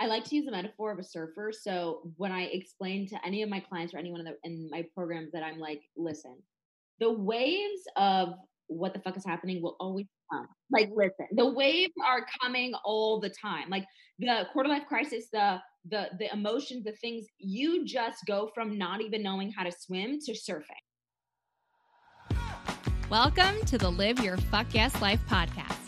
I like to use the metaphor of a surfer. So when I explain to any of my clients or anyone in, in my programs that I'm like, listen, the waves of what the fuck is happening will always come. Like, listen, the waves are coming all the time. Like the quarter life crisis, the the the emotions, the things you just go from not even knowing how to swim to surfing. Welcome to the Live Your Fuck Yes Life podcast,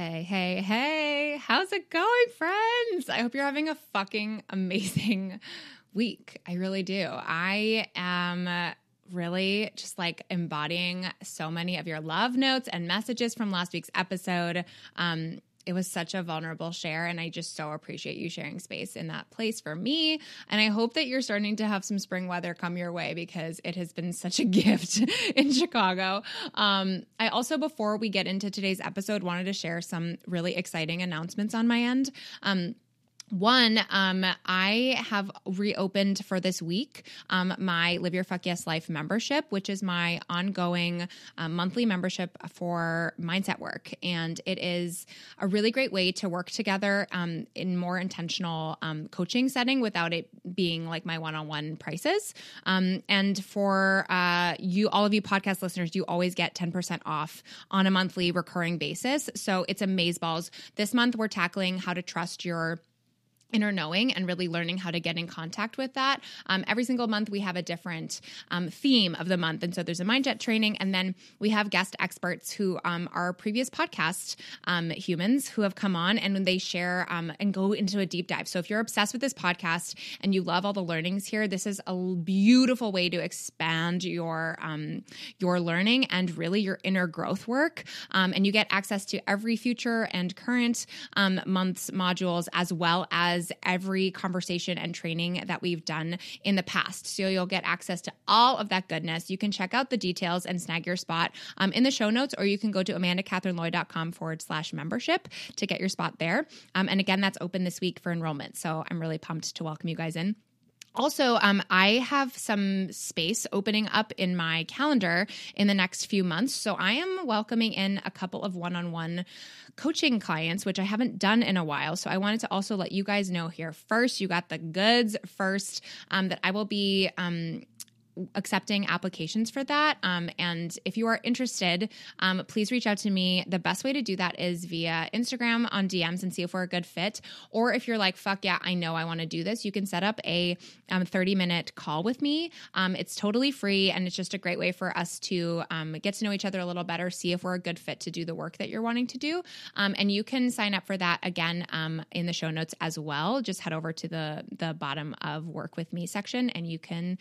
Hey, hey, hey. How's it going, friends? I hope you're having a fucking amazing week. I really do. I am really just like embodying so many of your love notes and messages from last week's episode. Um, it was such a vulnerable share and i just so appreciate you sharing space in that place for me. And i hope that you're starting to have some spring weather come your way because it has been such a gift in chicago. Um, i also before we get into today's episode wanted to share some really exciting announcements on my end. Um, one, um, I have reopened for this week um, my Live Your Fuck Yes Life membership, which is my ongoing uh, monthly membership for mindset work. And it is a really great way to work together um, in more intentional um, coaching setting without it being like my one on one prices. Um, and for uh, you, all of you podcast listeners, you always get 10% off on a monthly recurring basis. So it's amazeballs. This month, we're tackling how to trust your inner knowing and really learning how to get in contact with that. Um, every single month, we have a different um, theme of the month. And so there's a mindset training, and then we have guest experts who um, are previous podcast um, humans who have come on and they share um, and go into a deep dive. So if you're obsessed with this podcast and you love all the learnings here, this is a beautiful way to expand your um, your learning and really your inner growth work. and you get access to every future and current month's modules as well as as every conversation and training that we've done in the past. So you'll get access to all of that goodness. You can check out the details and snag your spot um, in the show notes, or you can go to amandacatherineloy.com forward slash membership to get your spot there. Um, and again, that's open this week for enrollment. So I'm really pumped to welcome you guys in. Also, um, I have some space opening up in my calendar in the next few months. So I am welcoming in a couple of one on one coaching clients, which I haven't done in a while. So I wanted to also let you guys know here first. You got the goods first um, that I will be um, accepting applications for that. Um, and if you are interested, um, please reach out to me. The best way to do that is via Instagram on DMs and see if we're a good fit. Or if you're like, fuck yeah, I know I want to do this, you can set up a um, 30 minute call with me. Um, it's totally free and it's just a great way for us to um, get to know each other a little better, see if we're a good fit to do the work that you're wanting to do. Um, and you can sign up for that again in the show notes as well. Just head over to the, the bottom of work with me section and you can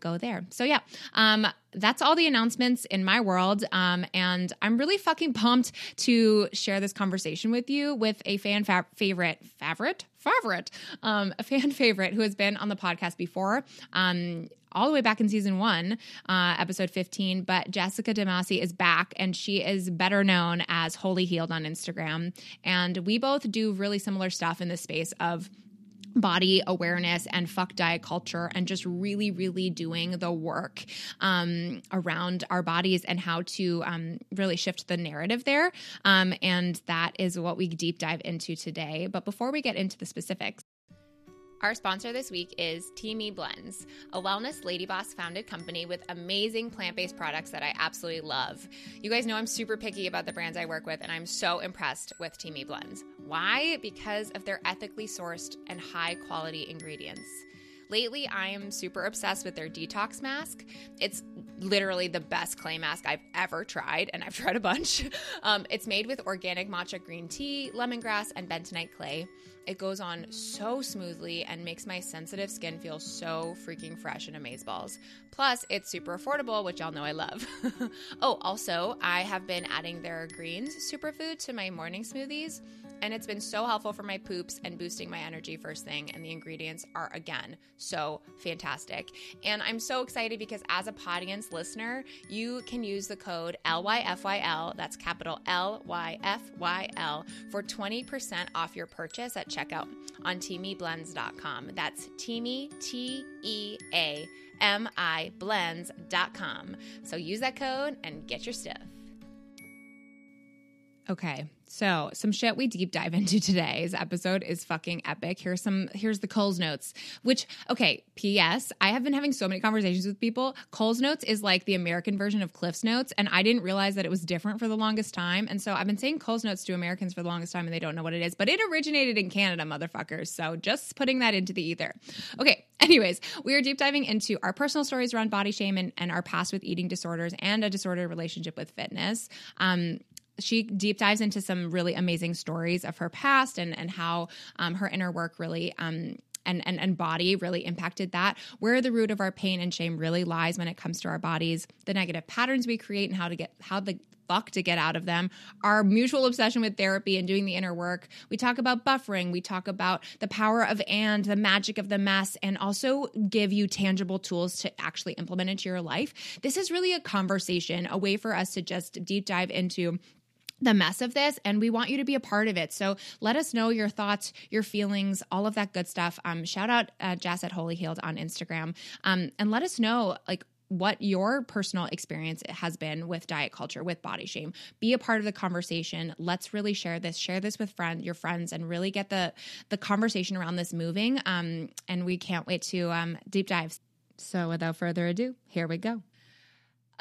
go there. So yeah, um, that's all the announcements in my world. Um, and I'm really fucking pumped to share this conversation with you with a fan fa- favorite, favorite, favorite, um, a fan favorite who has been on the podcast before. Um, all the way back in season one, uh, episode 15. But Jessica DeMasi is back and she is better known as Wholly Healed on Instagram. And we both do really similar stuff in the space of body awareness and fuck diet culture and just really really doing the work um, around our bodies and how to um, really shift the narrative there. Um, and that is what we deep dive into today. But before we get into the specifics our sponsor this week is Teami Blends, a wellness lady boss founded company with amazing plant based products that I absolutely love. You guys know I'm super picky about the brands I work with, and I'm so impressed with Teami Blends. Why? Because of their ethically sourced and high quality ingredients. Lately, I am super obsessed with their detox mask. It's literally the best clay mask I've ever tried, and I've tried a bunch. Um, it's made with organic matcha green tea, lemongrass, and bentonite clay. It goes on so smoothly and makes my sensitive skin feel so freaking fresh and amazeballs. Plus, it's super affordable, which y'all know I love. oh, also, I have been adding their greens superfood to my morning smoothies and it's been so helpful for my poops and boosting my energy first thing. And the ingredients are, again, so fantastic. And I'm so excited because as a Podience listener, you can use the code LYFYL, that's capital L Y F Y L, for 20% off your purchase at checkout on teamiblends.com. That's Teami, T E A M I blends.com. So use that code and get your stuff. Okay. So, some shit we deep dive into today's episode is fucking epic. Here's some here's the Coles notes, which okay, PS, I have been having so many conversations with people. Coles notes is like the American version of Cliff's notes and I didn't realize that it was different for the longest time. And so I've been saying Coles notes to Americans for the longest time and they don't know what it is, but it originated in Canada, motherfuckers. So, just putting that into the ether. Okay, anyways, we are deep diving into our personal stories around body shame and, and our past with eating disorders and a disordered relationship with fitness. Um, she deep dives into some really amazing stories of her past and and how um, her inner work really um, and, and and body really impacted that. Where the root of our pain and shame really lies when it comes to our bodies the negative patterns we create and how to get how the fuck to get out of them our mutual obsession with therapy and doing the inner work. We talk about buffering. We talk about the power of and the magic of the mess and also give you tangible tools to actually implement into your life. This is really a conversation a way for us to just deep dive into the mess of this and we want you to be a part of it. So let us know your thoughts your feelings all of that good stuff. Um, shout out uh, jess at wholly healed on instagram. Um, and let us know like what your personal experience has been with diet culture with body shame. Be a part of the conversation. Let's really share this. Share this with friend your friends and really get the the conversation around this moving. Um, and we can't wait to um, deep dive. So without further ado here we go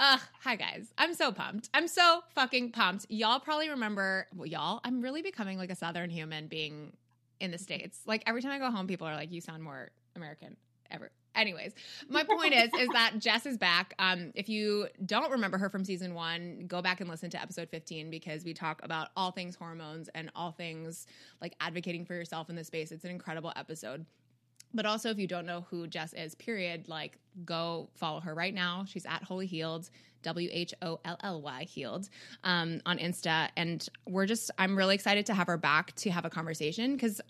uh, hi guys. I'm so pumped. I'm so fucking pumped. Y'all probably remember, well, y'all, I'm really becoming like a Southern human being in the States. Like every time I go home, people are like, you sound more American ever. Anyways, my point is, is that Jess is back. Um, if you don't remember her from season one, go back and listen to episode 15 because we talk about all things hormones and all things like advocating for yourself in this space. It's an incredible episode. But also, if you don't know who Jess is, period, like go follow her right now. She's at Wholly Healed, W H O L L Y Healed um, on Insta. And we're just, I'm really excited to have her back to have a conversation because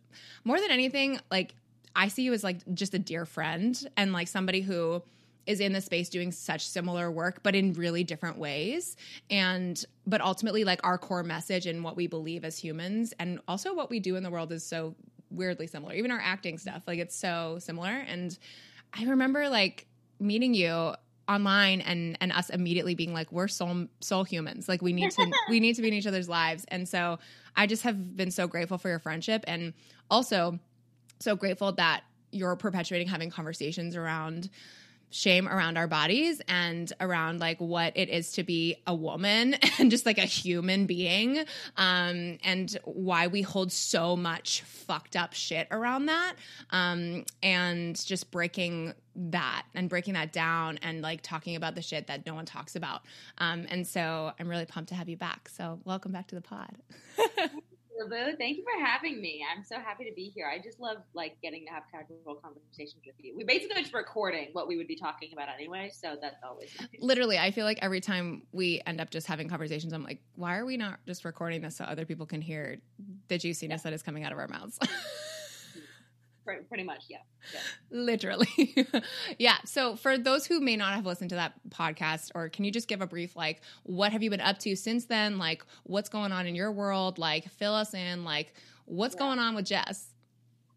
more than anything, like, I see you as like just a dear friend and like somebody who is in the space doing such similar work but in really different ways and but ultimately like our core message and what we believe as humans and also what we do in the world is so weirdly similar. Even our acting stuff, like it's so similar. And I remember like meeting you online and and us immediately being like we're soul soul humans like we need to we need to be in each other's lives and so i just have been so grateful for your friendship and also so grateful that you're perpetuating having conversations around shame around our bodies and around like what it is to be a woman and just like a human being um, and why we hold so much fucked up shit around that um, and just breaking that and breaking that down and like talking about the shit that no one talks about. Um, and so i'm really pumped to have you back. So welcome back to the pod Thank you for having me. I'm so happy to be here. I just love like getting to have casual conversations with you. We basically just recording what we would be talking about anyway, so that's always nice. Literally, I feel like every time we end up just having conversations, I'm like, why are we not just recording this so other people can hear the juiciness yeah. that is coming out of our mouths? pretty much yeah, yeah. literally yeah so for those who may not have listened to that podcast or can you just give a brief like what have you been up to since then like what's going on in your world like fill us in like what's yeah. going on with jess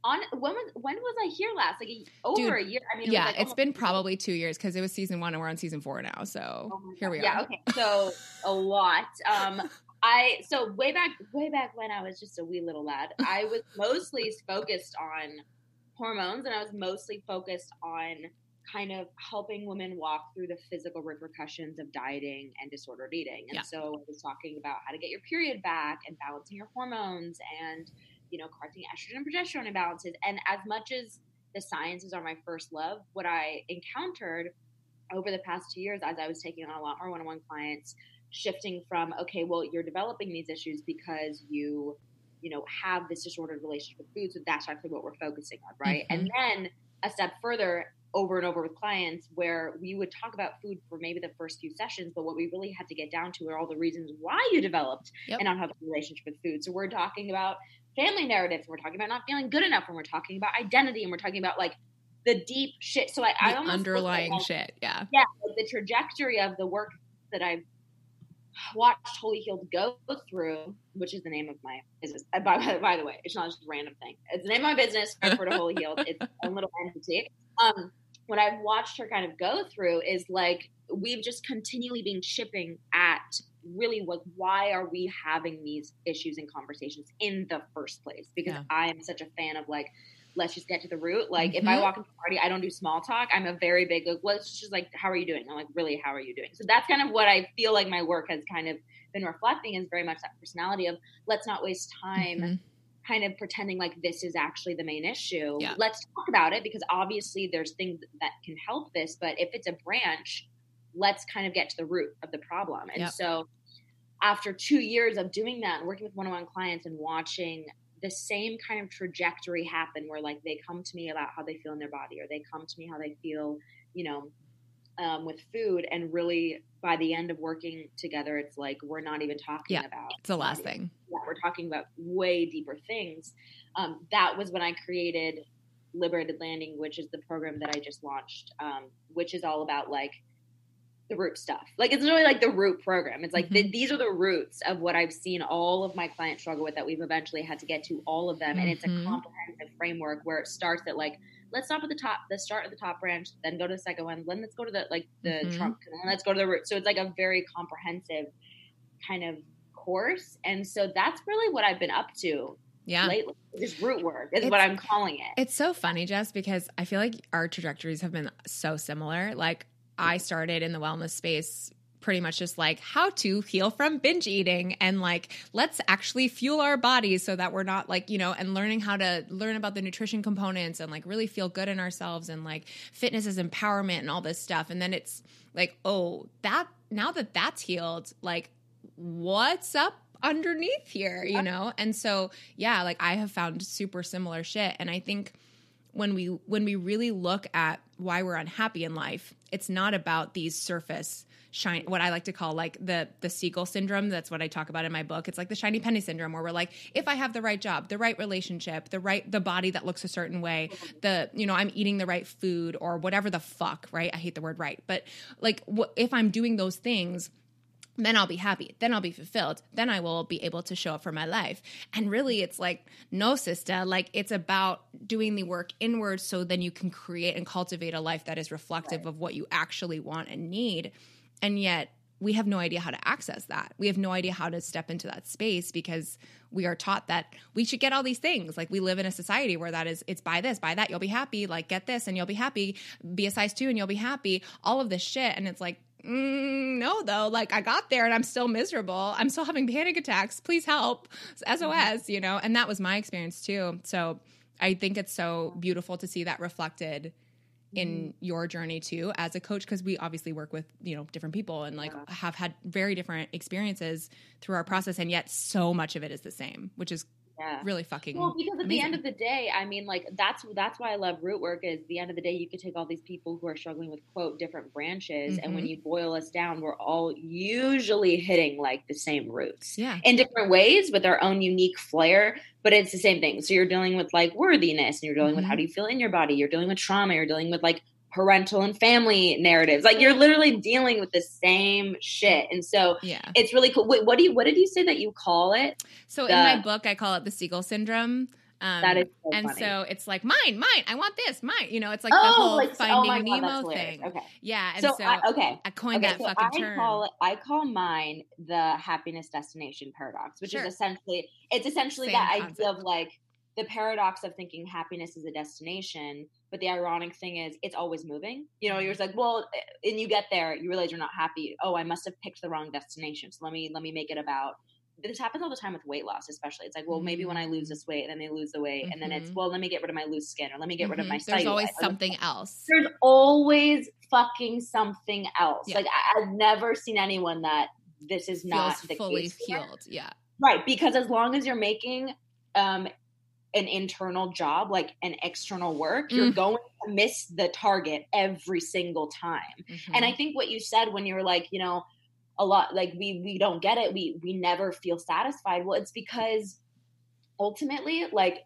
on when was when was I here last? Like over Dude, a year. I mean, it yeah, like it's been probably two years because it was season one and we're on season four now. So oh here we are. Yeah, okay. So a lot. Um, I so way back way back when I was just a wee little lad, I was mostly focused on hormones, and I was mostly focused on kind of helping women walk through the physical repercussions of dieting and disordered eating. And yeah. so I was talking about how to get your period back and balancing your hormones and, you know, correcting estrogen and progesterone imbalances. And as much as the sciences are my first love, what I encountered over the past two years as I was taking on a lot more one on one clients, shifting from, okay, well, you're developing these issues because you you know, have this disordered relationship with food. So that's actually what we're focusing on, right? Mm-hmm. And then a step further, over and over with clients where we would talk about food for maybe the first few sessions, but what we really had to get down to are all the reasons why you developed yep. an unhealthy relationship with food. So we're talking about family narratives, and we're talking about not feeling good enough, and we're talking about identity, and we're talking about like the deep shit. So I, the I almost underlying like, shit. Yeah. Yeah. Like the trajectory of the work that I've watched Wholly Healed go through, which is the name of my business. Uh, by, by, the way, it's not just a random thing. It's the name of my business, Frankfurt Wholly Healed. It's a little entity. Um, what I've watched her kind of go through is like we've just continually been chipping at really what why are we having these issues and conversations in the first place because yeah. i am such a fan of like let's just get to the root. Like mm-hmm. if I mm-hmm. walk into a party, I don't do small talk. I'm a very big like, let's just like, how are you doing? I'm like, really, how are you doing? So that's kind of what I feel like my work has kind of been reflecting is very much that personality of let's not waste time mm-hmm. kind of pretending like this is actually the main issue. Yeah. Let's talk about it because obviously there's things that can help this, but if it's a branch, let's kind of get to the root of the problem. And yep. so after two years of doing that and working with one-on-one clients and watching the same kind of trajectory happen where like they come to me about how they feel in their body or they come to me how they feel you know um, with food and really by the end of working together it's like we're not even talking yeah, about it's the last thing. Yeah, we're talking about way deeper things. Um, that was when i created liberated landing which is the program that i just launched um, which is all about like the root stuff. Like it's really like the root program. It's like mm-hmm. the, these are the roots of what I've seen all of my clients struggle with that we've eventually had to get to all of them. Mm-hmm. And it's a mm-hmm. comprehensive framework where it starts at like, let's stop at the top, let's start at the top branch, then go to the second one, then let's go to the like the mm-hmm. trunk, and then let's go to the root. So it's like a very comprehensive kind of course. And so that's really what I've been up to yeah. lately. Just root work is it's, what I'm calling it. It's so funny, Jess, because I feel like our trajectories have been so similar. Like I started in the wellness space pretty much just like how to heal from binge eating and like let's actually fuel our bodies so that we're not like you know and learning how to learn about the nutrition components and like really feel good in ourselves and like fitness is empowerment and all this stuff. And then it's like oh that now that that's healed like what's up underneath here you know? And so yeah like i have found super similar shit. And i think when we when we really look at why we're unhappy in life it's not about these surface shine what i like to call like the the seagull syndrome. That's what i talk about in my book. It's like the shiny penny syndrome where we're like if i have the right job the right relationship the right the body that looks a certain way the you know i'm eating the right food or whatever the fuck right? I hate the word right but like if i'm doing those things then I'll be happy. Then I'll be fulfilled. Then I will be able to show up for my life. And really, it's like, no, sister, like it's about doing the work inward so then you can create and cultivate a life that is reflective right. of what you actually want and need. And yet, we have no idea how to access that. We have no idea how to step into that space because we are taught that we should get all these things. Like we live in a society where that is, it's buy this, buy that, you'll be happy. Like get this and you'll be happy. Be a size two and you'll be happy. All of this shit. And it's like, Mm, no, though. Like I got there and I'm still miserable. I'm still having panic attacks. Please help. SOS, mm-hmm. you know? And that was my experience too. So I think it's so beautiful to see that reflected in mm-hmm. your journey too as a coach because we obviously work with you know different people and like yeah. have had very different experiences through our process and yet so much of it is the same which is yeah. really fucking well because at amazing. the end of the day i mean like that's that's why i love root work is the end of the day you could take all these people who are struggling with quote different branches mm-hmm. and when mm-hmm. you boil us down we're all usually hitting like the same roots yeah in different ways with our own unique flair but it's the same thing so you're dealing with like worthiness and you're dealing mm-hmm. with how mm-hmm. do you feel in your body you're dealing with trauma you're dealing with like parental and family narratives. Like you're literally dealing with the same shit. And so yeah. it's really cool. Wait, what do you what did you say that you call it? So the, in my book I call it the seagull syndrome. Um, that is so and funny. so it's like mine, mine. I want this, mine. You know, it's like oh, the whole like, Finding oh Nemo thing. Okay, yeah. And so, so I, okay, I coined okay, that so fucking I term. Call it, I call mine the happiness destination paradox, which sure. is essentially it's essentially Same that concept. idea of like the paradox of thinking happiness is a destination, but the ironic thing is it's always moving. You know, you're just like, well, eh, and you get there, you realize you're not happy. Oh, I must have picked the wrong destination. So let me let me make it about this happens all the time with weight loss, especially. It's like, well, maybe when I lose this weight, and then they lose the weight, mm-hmm. and then it's, mm-hmm. well, let me get rid of my loose skin, or let me get mm-hmm. rid of my. Mm-hmm. There's always something else. There's always fucking something else. Yeah. Like I, have never seen anyone that this is Feels not the fully healed. Yeah, right. Because as long as you're making um, an internal job, like an external work, mm. you're going to miss the target every single time. Mm-hmm. And I think what you said when you were like, you know, a lot like we we don't get it, we we never feel satisfied. Well, it's because ultimately like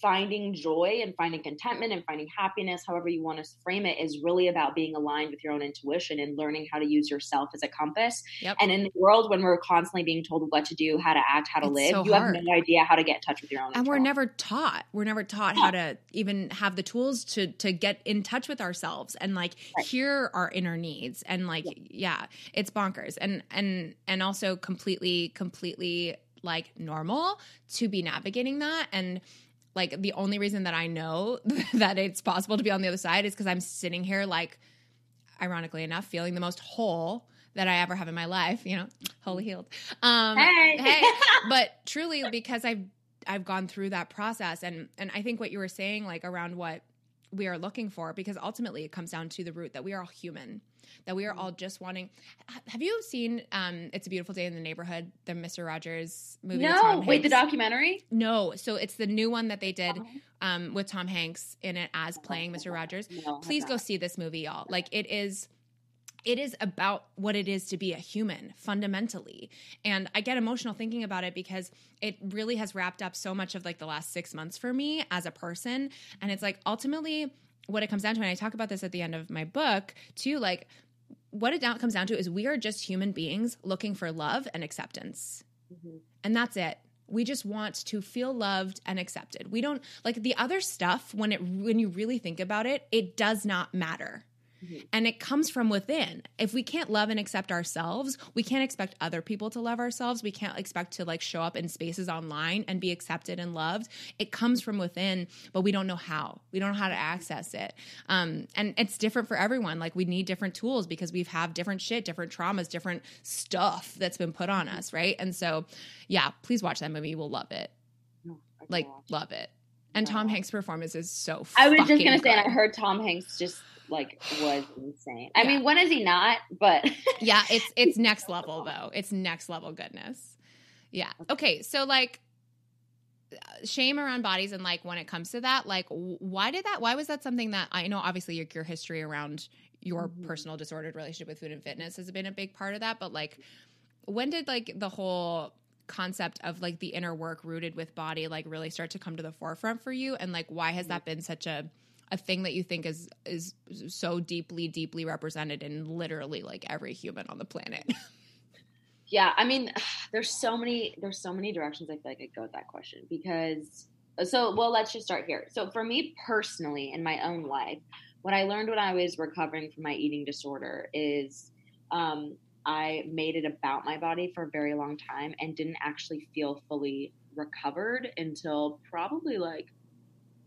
finding joy and finding contentment and finding happiness, however you want to frame it, is really about being aligned with your own intuition and learning how to use yourself as a compass. Yep. And in the world when we're constantly being told what to do, how to act, how to It's live, so you hard. have no idea how to get in touch with your own. and we're never taught we're never taught how to even have the tools to to get in touch with ourselves and like Right. hear our inner needs and like yeah it's bonkers and and and also completely completely like normal to be navigating that and like the only reason that i know that it's possible to be on the other side is because i'm sitting here like ironically enough feeling the most whole that i ever have in my life you know wholly healed um Hey. hey but truly because i've i've gone through that process and and i think what you were saying like around what we are looking for because ultimately it comes down to the root that we are all human that we are all just wanting. Have you seen um it's a beautiful day in the neighborhood the mr rogers movie no, wait, the documentary. no so it's the new one that they did Oh. um with tom hanks in it as playing mr rogers. No, please go see this movie y'all. Like it is it is about what it is to be a human fundamentally. And i get emotional thinking about it because it really has wrapped up so much of like the last six months for me as a person. And it's like ultimately what it comes down to and i talk about this at the end of my book too like what it down, comes down to is we are just human beings looking for love and acceptance. Mhm. and that's it. We just want to feel loved and accepted. We don't like the other stuff when it when you really think about it it does not matter Mhm. and it comes from within. If we can't love and accept ourselves we can't expect other people to love ourselves. We can't expect to like show up in spaces online and be accepted and loved. It comes from within but we don't know how. We don't know how to access it. Um, and it's different for everyone. Like we need different tools because we have different shit different traumas different stuff that's been put on us right? And so yeah please watch that movie. You will love it. No, like love it. And tom hanks performance is so I was just gonna say, and I heard Tom Hanks just like was insane. I Yeah. mean, when is he not? But yeah it's it's next level though it's next level goodness yeah okay so like shame around bodies and like when it comes to that like why did that why was that something that i know obviously your, your history around your Mhm. personal disordered relationship with food and fitness has been a big part of that but like when did like the whole concept of like the inner work rooted with body like really start to come to the forefront for you and like why has that been such a a thing that you think is is so deeply deeply represented in literally like every human on the planet yeah, I mean, there's so many there's so many directions I feel like I could go with that question because so well, let's just start here. So for me personally, in my own life, what I learned when I was recovering from my eating disorder is um, I made it about my body for a very long time and didn't actually feel fully recovered until probably like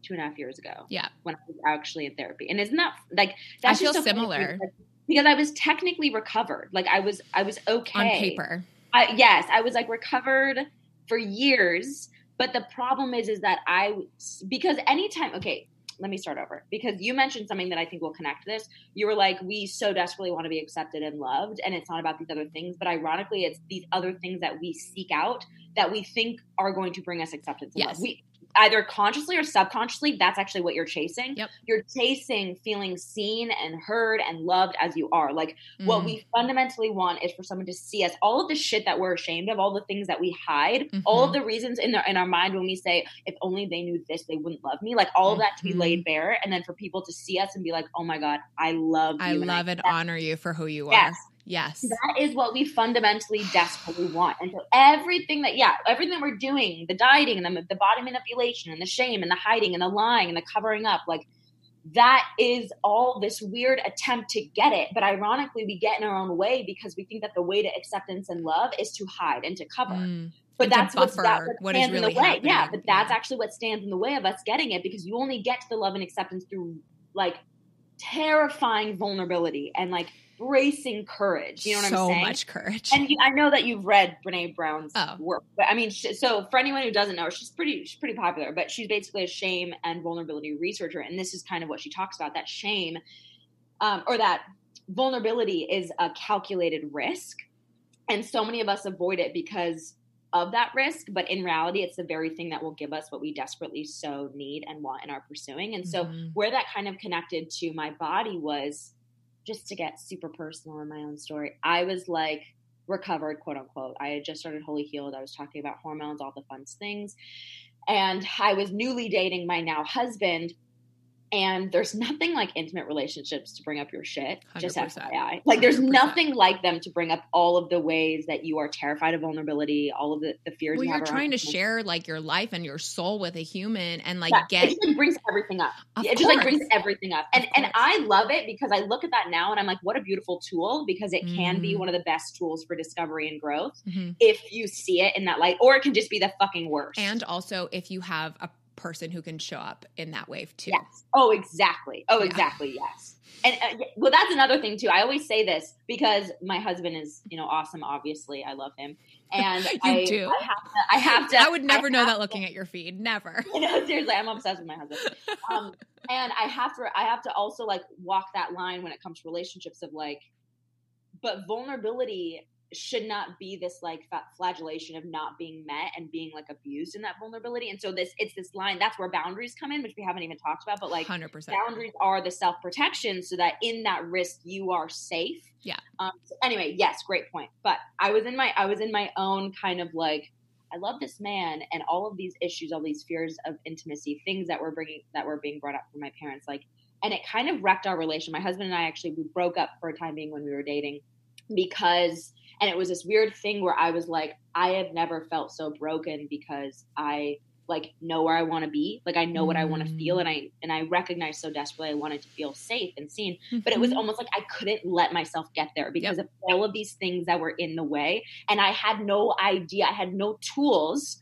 two and a half years ago. Yeah. when I was actually in therapy, and isn't that like that's feel just similar. because- because I was technically recovered. Like I was, I was okay on paper I, yes, I was like recovered for years, but the problem is, is that I because anytime. Okay, let me start over because you mentioned something that I think will connect this. You were like, we so desperately want to be accepted and loved, and it's not about these other things, but ironically, it's these other things that we seek out that we think are going to bring us acceptance. And Yes. love. we either consciously or subconsciously, that's actually what you're chasing. Yep. You're chasing feeling seen and heard and loved as you are. Like what Mm. we fundamentally want is for someone to see us. All of the shit that we're ashamed of, all the things that we hide, all of the reasons in our in our mind when we say, "If only they knew this, they wouldn't love me." Like all of that to be laid bare, and then for people to see us and be like, "Oh my god, I love you." i love and honor you for who you Yes. are yes that is what we fundamentally desperately want. And so everything that, yeah, everything that we're doing, the dieting and the, the body manipulation and the shame and the hiding and the lying and the covering up, like that is all this weird attempt to get it. But ironically, we get in our own way because we think that the way to acceptance and love is to hide and to cover. Mm. But that's what's, that what stands in the way. Yeah, but that's Yeah. actually what stands in the way of us getting it because you only get to the love and acceptance through like terrifying vulnerability and like bracing courage. You know what so I'm saying? So much courage And you, I know that you've read Brene Brown's Oh. work, but I mean, sh so for anyone who doesn't know, she's pretty she's pretty popular. But she's basically a shame and vulnerability researcher, and this is kind of what she talks about: that shame, um, or that vulnerability is a calculated risk, and so many of us avoid it because of that risk. But in reality, it's the very thing that will give us what we desperately so need and want and are pursuing. And so Mhm. where that kind of connected to my body was just to get super personal in my own story. I was like recovered, quote unquote. I had just started Wholly Healed. I was talking about hormones, all the fun things. and I was newly dating my now husband. And there's nothing like intimate relationships to bring up your shit. Just 100%. FYI. Like there's 100%. nothing like them to bring up all of the ways that you are terrified of vulnerability, all of the, the fears Well, you you're have trying to intimacy. share like your life and your soul with a human and like Yeah, get it just like, brings everything up. Of it just like brings everything up. And and. I love it because I look at that now and I'm like, what a beautiful tool because it can be Mm. one of the best tools for discovery and growth Mhm. if you see it in that light, or it can just be the fucking worst. and also if you have a person who can show up in that wave too. yes. Oh, exactly. Oh, Yeah. exactly. Yes. And uh, well, that's another thing too. I always say this because my husband is, you know, awesome. Obviously, I love him, and You I, do. I have to. I have to. I would never know have that to- looking at your feed. Never. You know, seriously, I'm obsessed with my husband. um, and I have to I have to also like walk that line when it comes to relationships of like, but vulnerability should not be this like flagellation of not being met and being like abused in that vulnerability. And so this it's this line that's where boundaries come in, which we haven't even talked about, but like 100%. boundaries are the self protection so that in that risk you are safe. Yeah. Um, so anyway, yes, great point. But I was in my I was in my own kind of like I love this man and all of these issues, all these fears of intimacy, things that were bringing that were being brought up from my parents, like, and it kind of wrecked our relation. My husband and I actually we broke up for a time being when we were dating because, and it was this weird thing where I was like, I have never felt so broken because I like know where I want to be, like I know what I want to feel, and I and I recognize so desperately I wanted to feel safe and seen but it was Mhm. almost like I couldn't let myself get there because of all of these things that were in the way. And I had no idea, I had no tools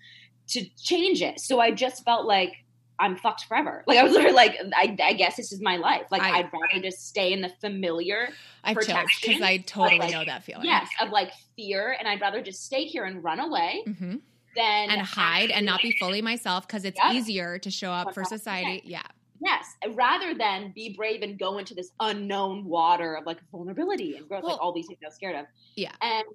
to change it. So I just felt like I'm fucked forever. Like I was literally like, I, I guess this is my life. Like I- I, would rather just stay in the familiar, I've because I totally like, know that feeling. yes, of like fear, and I'd rather just stay here and run away hmm than And hide and not be fully myself because it's Yeah. easier to show up for 100%. society. Yeah. Yes, rather than be brave and go into this unknown water of like vulnerability and growth, Well, like all these things I'm scared of. yeah. and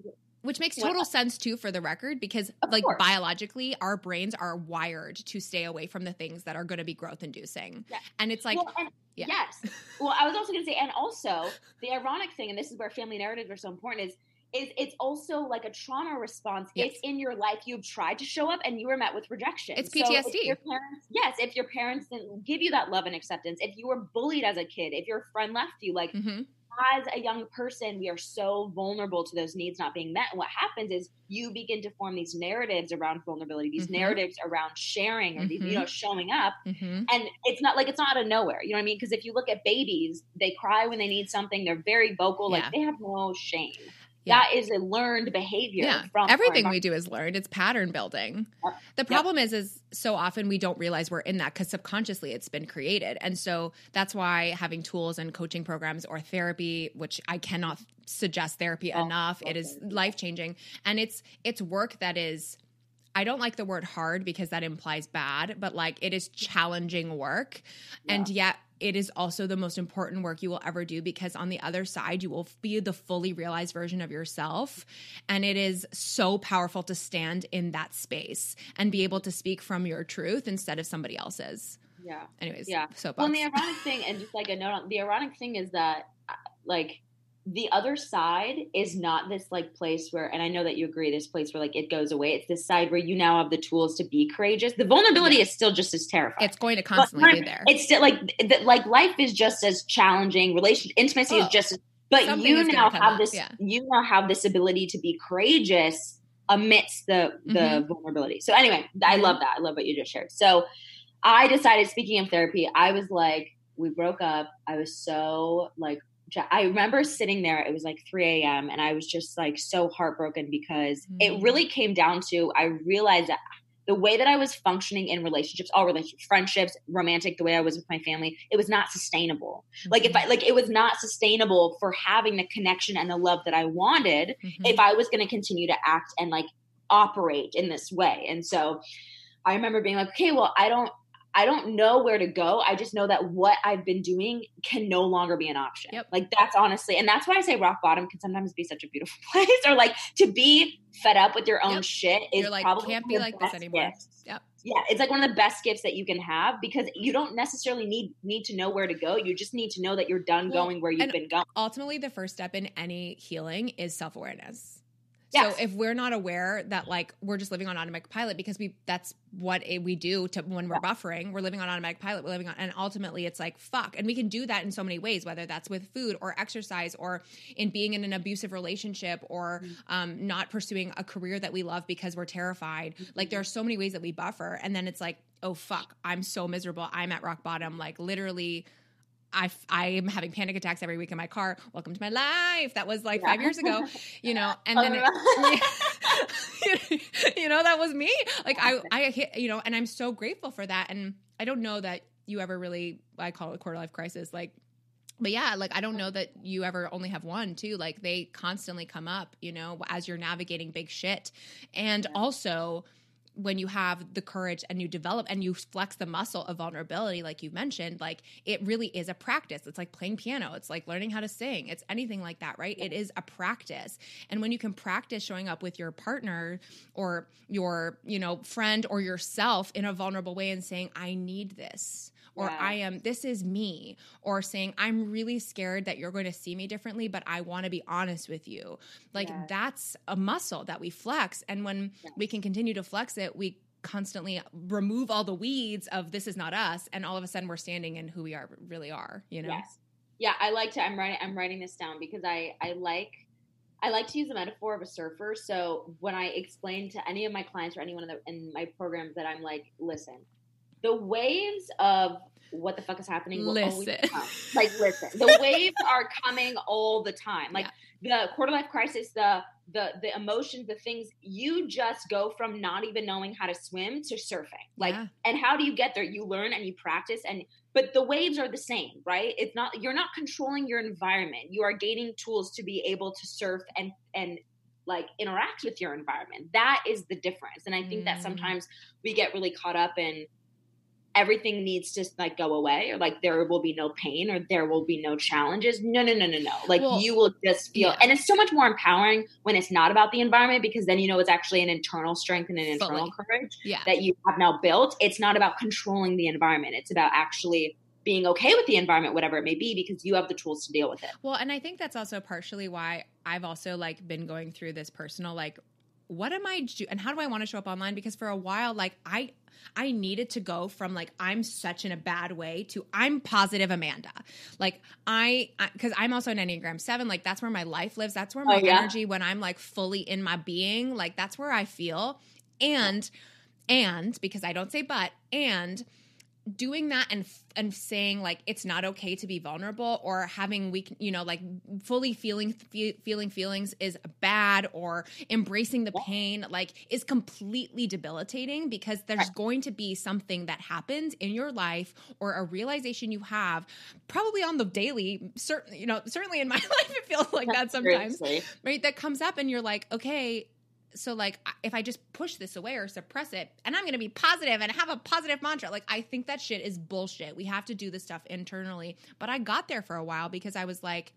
Which makes What- total sense too for the record because Of like course. biologically our brains are wired to stay away from the things that are going to be growth inducing. Yeah. And it's like well, and, yeah. yes. Well, I was also going to say, and also the ironic thing, and this is where family narratives are so important, is is it's also like a trauma response. Yes. If in your life you've tried to show up and you were met with rejection, It's So if PTSD. your parents, yes, if your parents didn't give you that love and acceptance, if you were bullied as a kid, if your friend left you, like mhm. As a young person, we are so vulnerable to those needs not being met. And what happens is you begin to form these narratives around vulnerability, these Mhm. narratives around sharing or these, you Mhm. know, showing up Mhm. and it's not like it's not out of nowhere you know what i mean because if you look at babies they cry when they need something they're very vocal Yeah. like they have no shame Yeah. that is a learned behavior Yeah. from Everything we do is learned. It's pattern building. Yep. The problem is is so often we don't realize we're in that because subconsciously it's been created. And so that's why having tools and coaching programs or therapy, which I cannot suggest therapy Oh, enough, it is life changing. And it's it's work that is I don't like the word hard because that implies bad, but like it is challenging work. And yet it is also the most important work you will ever do because on the other side, you will be the fully realized version of yourself. And it is so powerful to stand in that space and be able to speak from your truth instead of somebody else's. yeah Anyways, Yeah. So, well and the ironic thing and just like a note on the ironic thing is that uh, like the other side is not this like place where and i know that you agree this place where like it goes away it's this side where you now have the tools to be courageous the vulnerability is still just as terrifying it's going to But constantly be there. It's still like th- like life is just as challenging. Relation intimacy is Oh, just. As, but you now have up, this. yeah. You now have this ability to be courageous amidst the the Mhm. vulnerability. So anyway, I Mhm. love that. I love what you just shared. So I decided. Speaking of therapy, I was like, we broke up. I was so like. I remember sitting there. It was like 3 a.m. and I was just like so heartbroken because it Mm. really came down to I realized that the way that I was functioning in relationships, all relationships, friendships, romantic, the way I was with my family, it was not sustainable. Like if I like it was not sustainable for having the connection and the love that I wanted Mhm. if I was going to continue to act and like operate in this way. And so I remember being like, okay, well, I don't I don't know where to go. I just know that what I've been doing can no longer be an option. Yep. Like that's honestly, and that's why I say rock bottom can sometimes be such a beautiful place. or like to be fed up with your own Yep. shit is You're like, probably can't be like this anymore. gifts. Yep. Yeah, it's like one of the best gifts that you can have because you don't necessarily need need to know where to go. You just need to know that you're done Well, going where you've been going. ultimately the first step in any healing is self-awareness Yes. So if we're not aware that like we're just living on automatic pilot because we that's what it, we do to when we're yeah. buffering, we're living on automatic pilot, we're living on and ultimately it's like fuck. And we can do that in so many ways, whether that's with food or exercise or in being in an abusive relationship or mm-hmm. um, not pursuing a career that we love because we're terrified. Mm-hmm. Like there are so many ways that we buffer and then it's like, oh fuck, I'm so miserable. I'm at rock bottom. Like literally I, I am having panic attacks every week in my car. Welcome to my life. That was like yeah. five years ago, you know, and then, it, you know, that was me. Like I, I hit, you know, and I'm so grateful for that. And I don't know that you ever really, I call it a quarter life crisis. Like, but yeah, like I don't know that you ever only have one too. Like they constantly come up, you know, as you're navigating big shit. And yeah. also, when you have the courage and you develop and you flex the muscle of vulnerability like you mentioned like it really is a practice. It's like playing piano. It's like learning how to sing. It's anything like that right? It is a practice. And when you can practice showing up with your partner or your you know friend or yourself in a vulnerable way and saying i need this or yeah. I am, this is me, or saying, I'm really scared that you're going to see me differently, but I want to be honest with you. Like that's a muscle that we flex. And when we can continue to flex it, we constantly remove all the weeds of this is not us. And all of a sudden we're standing in who we are, really are, you know? Yes. Yeah. I like to, I'm writing, I'm writing this down because I, I like, I like to use the metaphor of a surfer. So when I explain to any of my clients or anyone in, the, in my programs that I'm like, listen, the waves of what the fuck is happening will listen. come. Like, listen, the waves are coming all the time. Like yeah. the quarter life crisis, the the the emotions, the things you just go from not even knowing how to swim to surfing. Like, yeah. and how do you get there? You learn and you practice, and but the waves are the same, right? It's not you're not controlling your environment. You are gaining tools to be able to surf and and like interact with your environment. That is the difference. And I think mm. that sometimes we get really caught up in everything needs to like go away or like there will be no pain or there will be no challenges. No no no no no. Like well, you will just feel yeah. and it's so much more empowering when it's not about the environment because then you know it's actually an internal strength and an internal courage yeah. that you have now built. It's not about controlling the environment. It's about actually being okay with the environment whatever it may be because you have the tools to deal with it. Well and i think that's also partially why i've also like been going through this personal like what am I do and how do I want to show up online? Because for a while, like I I needed to go from like I'm such in a bad way to I'm positive Amanda. Like I because I'm also an Enneagram 7, like that's where my life lives. That's where oh, my oh, yeah? energy when I'm like fully in my being, like that's where I feel. And and because I don't say but and doing that and and saying like it's not okay to be vulnerable or having weak you know like fully feeling feeling feelings is bad or embracing the pain like is completely debilitating because there's going to be something that happens in your life or a realization you have probably on the daily. Certainly you know certainly in my life it feels like that sometimes right? That comes up and you're like okay so like if I just push this away or suppress it, and I'm going to be positive and have a positive mantra, like I think that shit is bullshit. We have to do this stuff internally. But I got there for a while because I was like,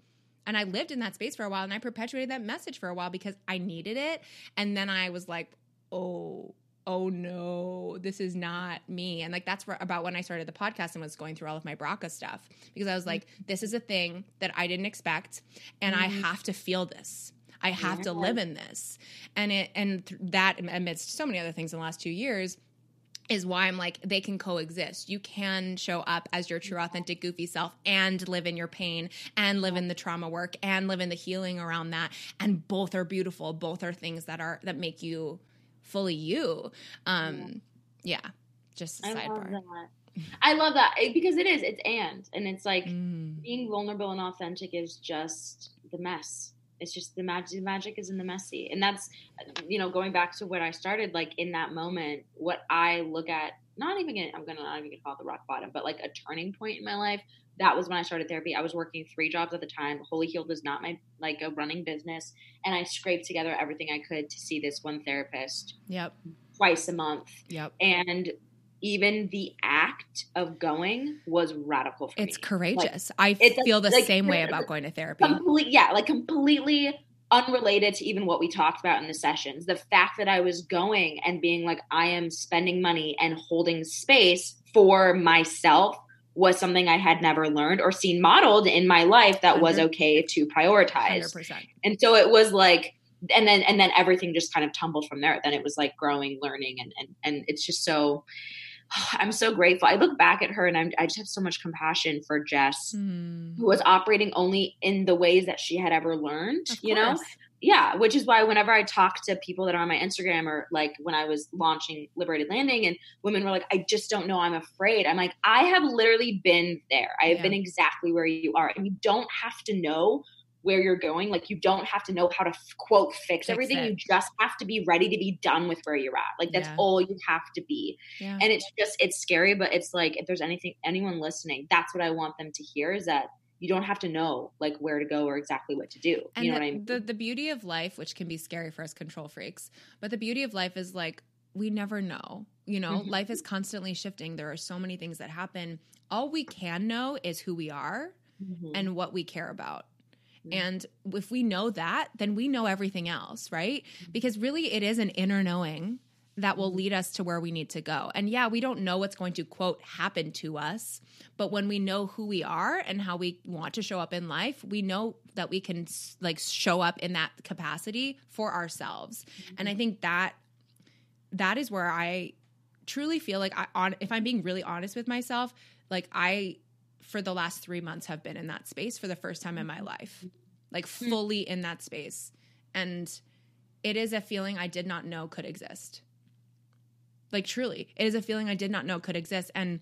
and I lived in that space for a while, and I perpetuated that message for a while because I needed it. And then I was like, oh, oh no, this is not me. And like that's where, about when I started the podcast and was going through all of my BRCA stuff because I was like, this is a thing that I didn't expect, and mm-hmm. I have to feel this. I have yeah. to live in this. And it and th- that amidst so many other things in the last 2 years is why I'm like they can coexist. You can show up as your true authentic goofy self and live in your pain and live in the trauma work and live in the healing around that and both are beautiful. Both are things that are that make you fully you. Um yeah, just a sidebar. I love that because it is. It's and and it's like mm. being vulnerable and authentic is just the mess it's just the magic the magic is in the messy. And that's you know going back to what i started like in that moment what i look at not even gonna, i'm gonna not even gonna call it the rock bottom but like a turning point in my life that was when i started therapy. I was working three jobs at the time. Wholly healed was not my like a running business. And i scraped together everything i could to see this one therapist yep. twice a month. Yep. And even the act of going was radical for it's me. It's courageous. Like, I feel the like, same way about going to therapy. Complete, yeah, like completely unrelated to even what we talked about in the sessions. The fact that I was going and being like, I am spending money and holding space for myself was something I had never learned or seen modeled in my life that 100%. was mm-hmm. okay to prioritize. 100%. And so it was like, and then and then everything just kind of tumbled from there then it was like growing learning and and, and it's just so I'm so grateful. I look back at her and I'm, I just have so much compassion for Jess, mm. who was operating only in the ways that she had ever learned, you know? Yeah, which is why whenever I talk to people that are on my Instagram or like when I was launching Liberated Landing and women were like, I just don't know, I'm afraid. I'm like, I have literally been there. I have yeah. been exactly where you are. And you don't have to know where you're going. Like you don't have to know how to quote fix, fix everything. It. You just have to be ready to be done with where you're at. Like that's yeah. all you have to be. Yeah. And it's just it's scary, but it's like if there's anything anyone listening, that's what I want them to hear is that you don't have to know like where to go or exactly what to do. And you know the, what I mean? The the beauty of life, which can be scary for us control freaks, but the beauty of life is like we never know. You know, mm-hmm. life is constantly shifting. There are so many things that happen. All we can know is who we are mm-hmm. and what we care about. Mm-hmm. And if we know that, then we know everything else, right? Mm-hmm. Because really, it is an inner knowing that will mm-hmm. lead us to where we need to go. And yeah, we don't know what's going to quote happen to us, but when we know who we are and how we want to show up in life, we know that we can like show up in that capacity for ourselves. Mm-hmm. And I think that that is where I truly feel like I on if I'm being really honest with myself, like I for the last three months have been in that space for the first time in my life, like fully in that space. And it is a feeling I did not know could exist. Like truly, it is a feeling I did not know could exist. And,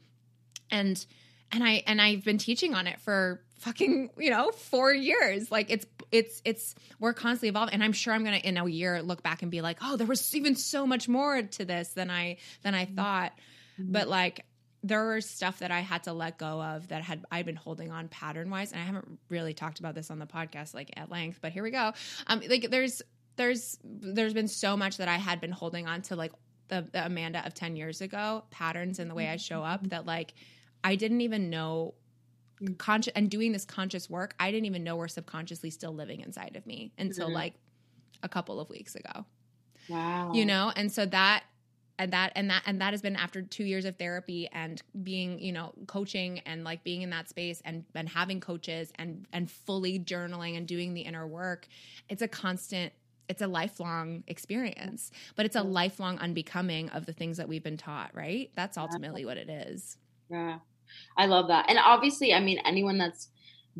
and, and I, and I've been teaching on it for fucking, you know, four years. Like it's, it's, it's, we're constantly evolving. And I'm sure I'm going to, in a year, look back and be like, oh, there was even so much more to this than I, than I thought. Mm-hmm. But like, there was stuff that I had to let go of that had I'd been holding on pattern wise, and I haven't really talked about this on the podcast like at length, but here we go. Um, like there's there's there's been so much that I had been holding on to like the, the Amanda of ten years ago patterns in the way I show up that like I didn't even know conscious and doing this conscious work I didn't even know were subconsciously still living inside of me until mm-hmm. like a couple of weeks ago. Wow. You know, and so that and that and that and that has been after two years of therapy and being you know coaching and like being in that space and and having coaches and and fully journaling and doing the inner work it's a constant it's a lifelong experience but it's a lifelong unbecoming of the things that we've been taught right? That's ultimately what it is. Yeah. I love that. And obviously i mean anyone that's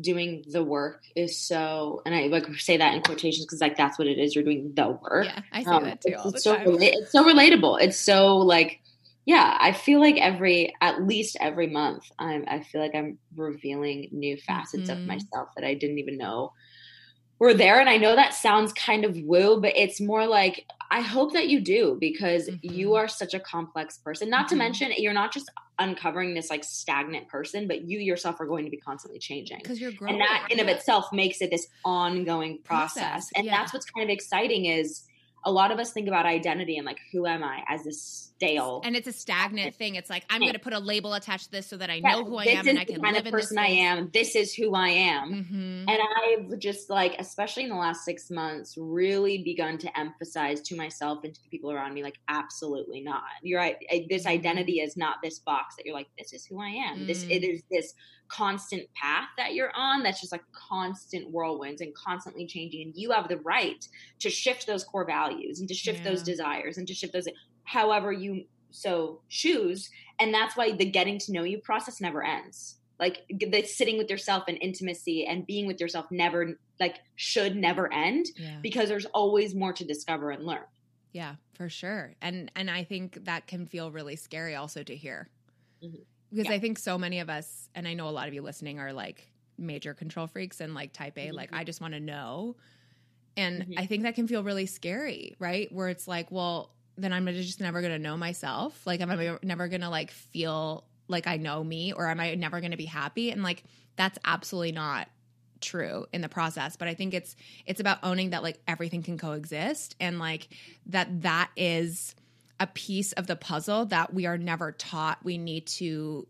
doing the work is so and i like say that in quotations because like that's what it is you're doing the work yeah i say um, that too it's, the so time. it's so relatable it's so like yeah i feel like every at least every month i'm i feel like i'm revealing new facets mm-hmm. of myself that i didn't even know were there and i know that sounds kind of woo but it's more like i hope that you do because mm-hmm. you are such a complex person not mm-hmm. to mention you're not just uncovering this like stagnant person, but you yourself are going to be constantly changing. Because you're growing. And that in yeah. of itself makes it this ongoing process. process. And yeah. that's what's kind of exciting is a lot of us think about identity and like who am I as this stale and it's a stagnant thing. It's like I'm going to put a label attached to this so that I know who I am and I can live in person this I am. This is who I am, mm-hmm. and I've just like, especially in the last six months, really begun to emphasize to myself and to the people around me, like, absolutely not. You're right. This mm-hmm. identity is not this box that you're like, this is who I am. Mm. This it is this constant path that you're on that's just like constant whirlwinds and constantly changing and you have the right to shift those core values and to shift yeah. those desires and to shift those however you so choose and that's why the getting to know you process never ends like the sitting with yourself and intimacy and being with yourself never like should never end yeah. because there's always more to discover and learn yeah for sure and and i think that can feel really scary also to hear mm-hmm because yeah. I think so many of us, and I know a lot of you listening are like major control freaks and like type A, mm-hmm. like I just want to know. And mm-hmm. I think that can feel really scary, right? Where it's like, well, then I'm just never going to know myself. Like, am I never going to like feel like I know me or am I never going to be happy? And like, that's absolutely not true in the process but i think it's it's about owning that like everything can coexist and like that that is a piece of the puzzle that we are never taught we need to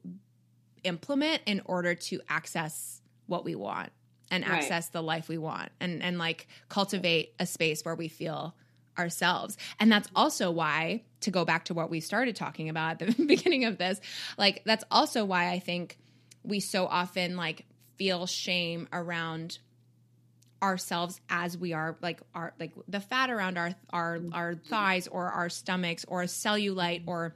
implement in order to access what we want and right. access the life we want and and like cultivate a space where we feel ourselves. And that's also why to go back to what we started talking about at the beginning of this, like that's also why I think we so often like feel shame around ourselves as we are like our like the fat around our our our thighs or our stomachs or cellulite or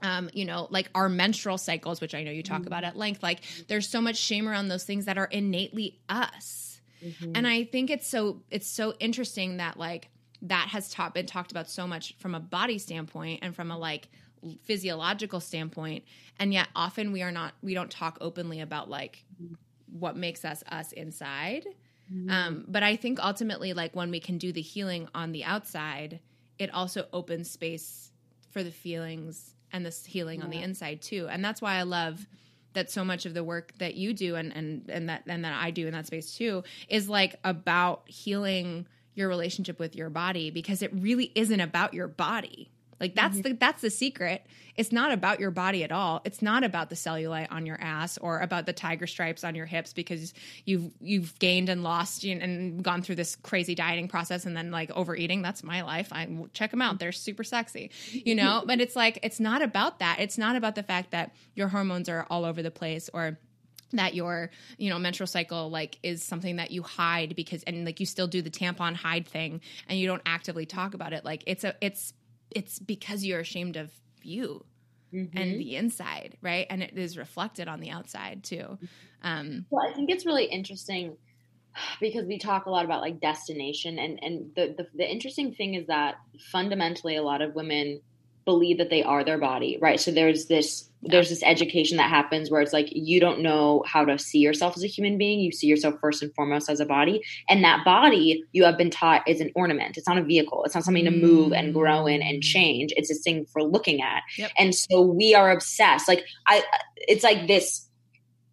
um, you know, like our menstrual cycles, which I know you talk about at length, like there's so much shame around those things that are innately us. Mm-hmm. And I think it's so it's so interesting that like that has taught been talked about so much from a body standpoint and from a like physiological standpoint and yet often we are not we don't talk openly about like what makes us us inside. Um, but i think ultimately like when we can do the healing on the outside it also opens space for the feelings and this healing on the inside too and that's why i love that so much of the work that you do and and and that and that I do in that space too is like about healing your relationship with your body because it really isn't about your body. Like that's mm-hmm. the that's the secret. It's not about your body at all. It's not about the cellulite on your ass or about the tiger stripes on your hips because you've you've gained and lost you know, and gone through this crazy dieting process and then like overeating. That's my life. I check them out. They're super sexy, you know. Mm-hmm. but it's like it's not about that. It's not about the fact that your hormones are all over the place or that your you know menstrual cycle like is something that you hide because and like you still do the tampon hide thing and you don't actively talk about it. Like it's a it's it's because you're ashamed of you Mm-hmm. and the inside right? And it is reflected on the outside too. Um Well, I think it's really interesting because we talk a lot about like destination, and and the, the the interesting thing is that fundamentally, a lot of women believe that they are their body, right? So there's this there's this education that happens where it's like you don't know how to see yourself as a human being. You see yourself first and foremost as a body, and that body you have been taught is an ornament. It's not a vehicle. It's not something to move and grow in and mm. change. It's this thing for looking at. Yep. And so we are obsessed. Like I, it's like this,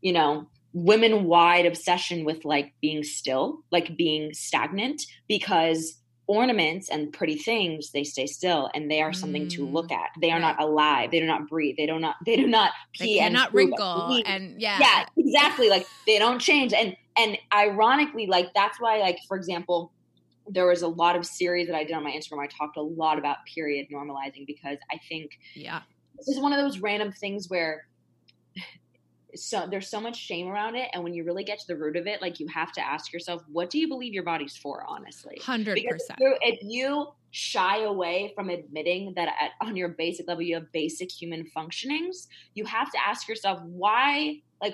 you know, women wide obsession with like being still, like being stagnant, because ornaments and pretty things they stay still and they are something to Mm. look at. They are Right. not alive. They do not breathe. They do not. They do not pee and and wrinkle and yeah yeah exactly like they don't change and and ironically like that's why like for example there was a lot of series that i did on my instagram i talked a lot about period normalizing because i think yeah this is one of those random things where so there's so much shame around it and when you really get to the root of it like you have to ask yourself what do you believe your body's for honestly? 100% because if you, if you shy away from admitting that at, on your basic level you have basic human functionings, you have to ask yourself why, like,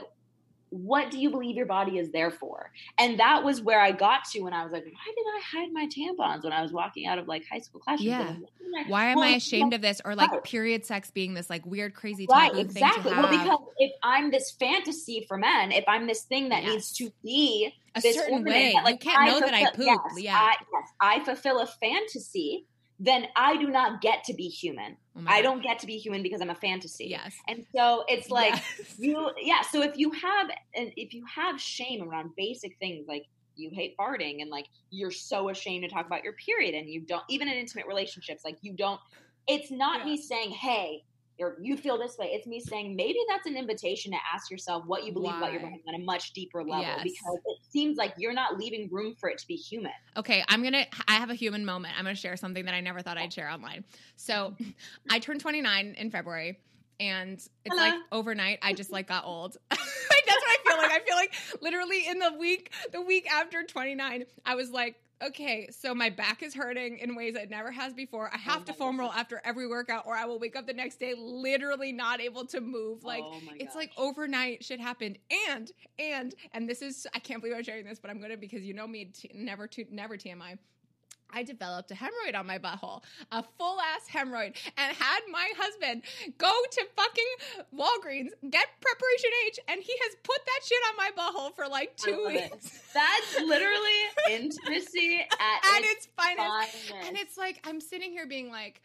what do you believe your body is there for? And that was where I got to when I was like, why did I hide my tampons when I was walking out of like high school classes? Yeah. Like, why why am Well, i ashamed of this or like right. period sex being this like weird crazy Right, exactly. Well, because if I'm this fantasy for men, if I'm this thing that needs to be a this certain way that, you can't know that i fulfill- poop yes, yeah I, yes, I fulfill a fantasy, then I do not get to be human. Oh I don't get to be human because I'm a fantasy. yes And so it's like Yes. you, yeah. So if you have, and if you have shame around basic things like you hate farting and like you're so ashamed to talk about your period and you don't, even in intimate relationships, like you don't. It's not Yeah. me saying, "Hey, you're, you feel this way." It's me saying maybe that's an invitation to ask yourself what you believe about your Why? body on a much deeper level Yes. because it seems like you're not leaving room for it to be human. Okay, I'm gonna. I have a human moment. I'm gonna share something that I never thought I'd share online. So, I turned 29 in February, and it's Hello. like overnight. I just like got old. like that's what I feel like. I feel like literally in the week, the week after 29, I was like. Okay, so my back is hurting in ways it never has before. I have Oh to foam roll after every workout, or I will wake up the next day literally not able to move. Like oh it's like overnight shit happened and and and this is i can't believe i'm sharing this but i'm gonna because you know me t- never to never tmi I developed a hemorrhoid on my butthole, a full ass hemorrhoid, and had my husband go to fucking Walgreens, get Preparation H, and he has put that shit on my butthole for like two love it. weeks. that's literally intimacy at At its finest. finest. And it's like I'm sitting here being like,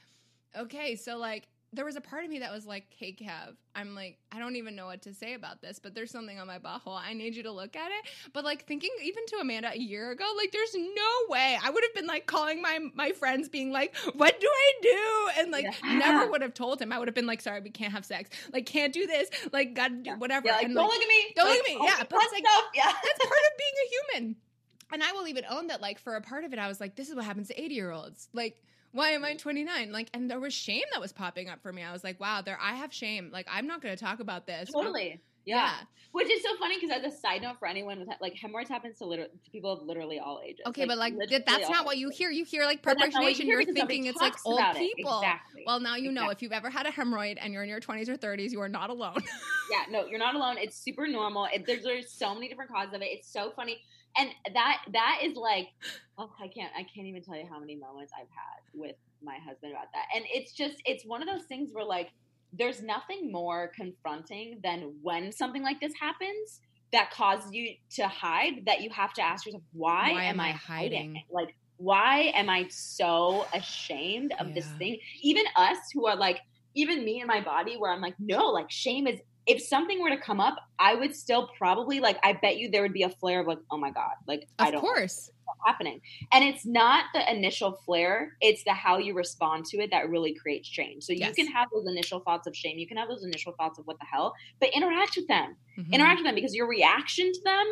okay, so like there was a part of me that was like, hey Kev, I'm like, I don't even know what to say about this, but there's something on my butthole. I need you to look at it. But like thinking even to Amanda a year ago, like there's no way. I would have been like calling my my friends being like, what do I do? And like Yeah. never would have told him. I would have been like, sorry, we can't have sex. Like can't do this. Like gotta do whatever. Yeah, like, and don't like, look at me. don't Like, look at me. oh, Yeah, but it's like- stuff. Yeah. that's part of being a human. And I will even own that, like, for a part of it, I was like, this is what happens to 80 year olds. Like, why am I 29? Like, and there was shame that was popping up for me. I was like, wow, there, I have shame. Like, I'm not going to talk about this. Totally. Yeah. yeah. Which is so funny because as a side note for anyone with like hemorrhoids happens to, literally, to people of literally all ages. Okay, like, but like that's not what you hear. You hear like perpetuation. You are thinking it's like old people. Exactly. Well, now you exactly. know if you've ever had a hemorrhoid and you're in your 20s or 30s, you are not alone. yeah, no, you're not alone. It's super normal. It, there's there's so many different causes of it. It's so funny, and that that is like, oh, I can't I can't even tell you how many moments I've had with my husband about that. And it's just it's one of those things where like there's nothing more confronting than when something like this happens that causes you to hide that you have to ask yourself why, why am, am, I hiding? hiding? Like why am I so ashamed of yeah. this thing? Even us who are like even me and my body where I'm like no, like shame is if something were to come up, I would still probably like. I bet you there would be a flare of like, oh my god, like of I don't course happening. And it's not the initial flare; it's the how you respond to it that really creates change. So yes. you can have those initial thoughts of shame, you can have those initial thoughts of what the hell, but interact with them, mm-hmm. interact with them because your reaction to them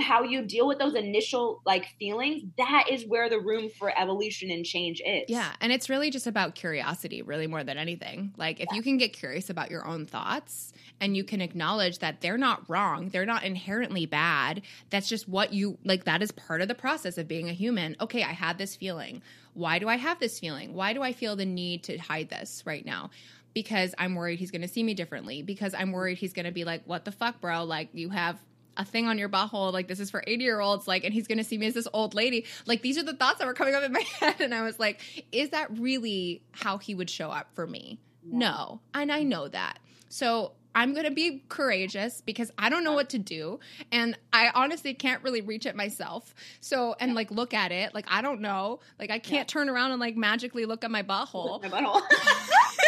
how you deal with those initial like feelings that is where the room for evolution and change is. Yeah and it's really just about curiosity really more than anything. Like if yeah. you can get curious about your own thoughts and you can acknowledge that they're not wrong they're not inherently bad that's just what you like that is part of the process of being a human. Okay i had this feeling. Why do i have this feeling? Why do i feel the need to hide this right now? Because I'm worried he's going to see me differently, because I'm worried he's going to be like, what the fuck, bro? Like, you have a thing on your butthole like this is for 80 year olds like and he's gonna see me as this old lady like these are the thoughts that were coming up in my head and i was like is that really how he would show up for me yeah. no and i know that so I'm going to be courageous because I don't know what to do. And I honestly can't really reach it myself. So, and like look at it. Like, I don't know. Like, I can't yeah. turn around and like magically look at my butthole. My butthole.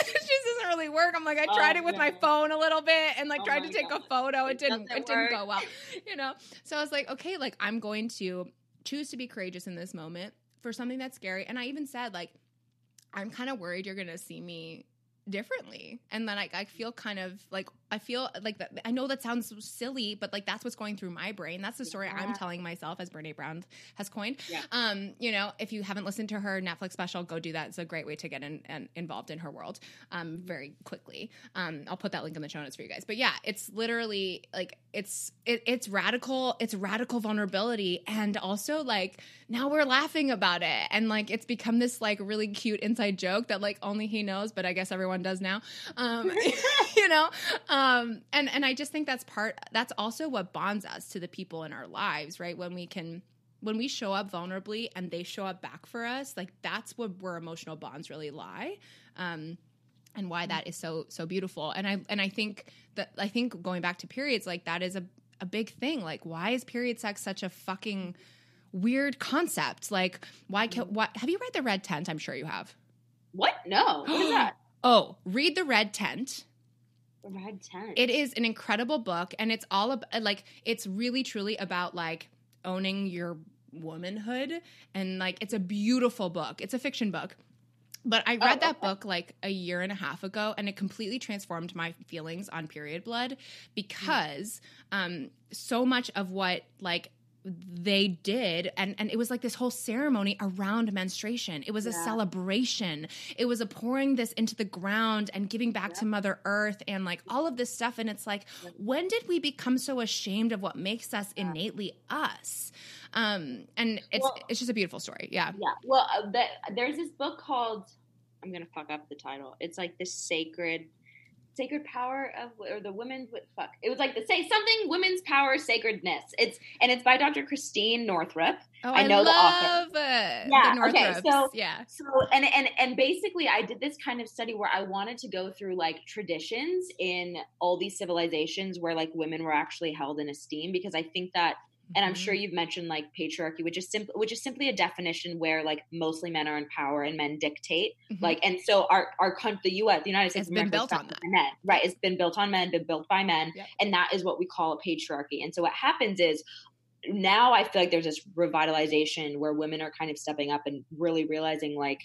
really work. I'm like, I tried oh, it with no. my phone a little bit and like oh tried to take God. a photo. It, it didn't it didn't go well. You know? So I was like, okay, like I'm going to choose to be courageous in this moment for something that's scary. And I even said, like, I'm kind of worried you're gonna see me differently and then I, I feel kind of like i feel like that i know that sounds silly but like that's what's going through my brain. That's the story yeah. i'm telling myself as brene brown has coined. Yeah. um you know if you haven't listened to her netflix special go do that. It's a great way to get in, in, involved in her world um very quickly. Um i'll put that link in the show notes for you guys. But yeah it's literally like it's it, it's radical it's radical vulnerability. And also like now we're laughing about it. And like it's become this like really cute inside joke that like only he knows but i guess everyone does now. Um you know? Um and and i just think that's part that's also what bonds us to the people in our lives right when we can when we show up vulnerably and they show up back for us like that's what where emotional bonds really lie um and why that is so so beautiful and i and i think that i think going back to periods like that is a a big thing like why is period sex such a fucking weird concept. Like, why can why have you read The Red Tent? I'm sure you have. What? No. What is that? Oh, read The Red Tent. Red Tent. It is an incredible book, and it's all about like it's really truly about like owning your womanhood, and like it's a beautiful book. It's a fiction book. But I read oh, that book like a year and a half ago, and it completely transformed my feelings on period blood because um, so much of what like they did and and it was like this whole ceremony around menstruation it was yeah. a celebration it was a pouring this into the ground and giving back yeah. to mother earth and like all of this stuff and it's like yeah. when did we become so ashamed of what makes us innately us um and it's well, it's just a beautiful story yeah yeah well uh, the, there's this book called i'm gonna fuck up the title it's like the sacred sacred power of or the women's what fuck. It was like the say something women's power sacredness. It's and it's by dr christine northrup. Oh, i know I the author. yeah okay so yeah. so and and and basically i did this kind of study where i wanted to go through like traditions in all these civilizations where like women were actually held in esteem because i think that and i'm sure mm-hmm. you've mentioned like patriarchy which is simply which is simply a definition where like mostly men are in power and men dictate mm-hmm. like and so our our country the us the united states has been built on men right it's been built on men been built by men yep. and that is what we call a patriarchy and so what happens is now i feel like there's this revitalization where women are kind of stepping up and really realizing like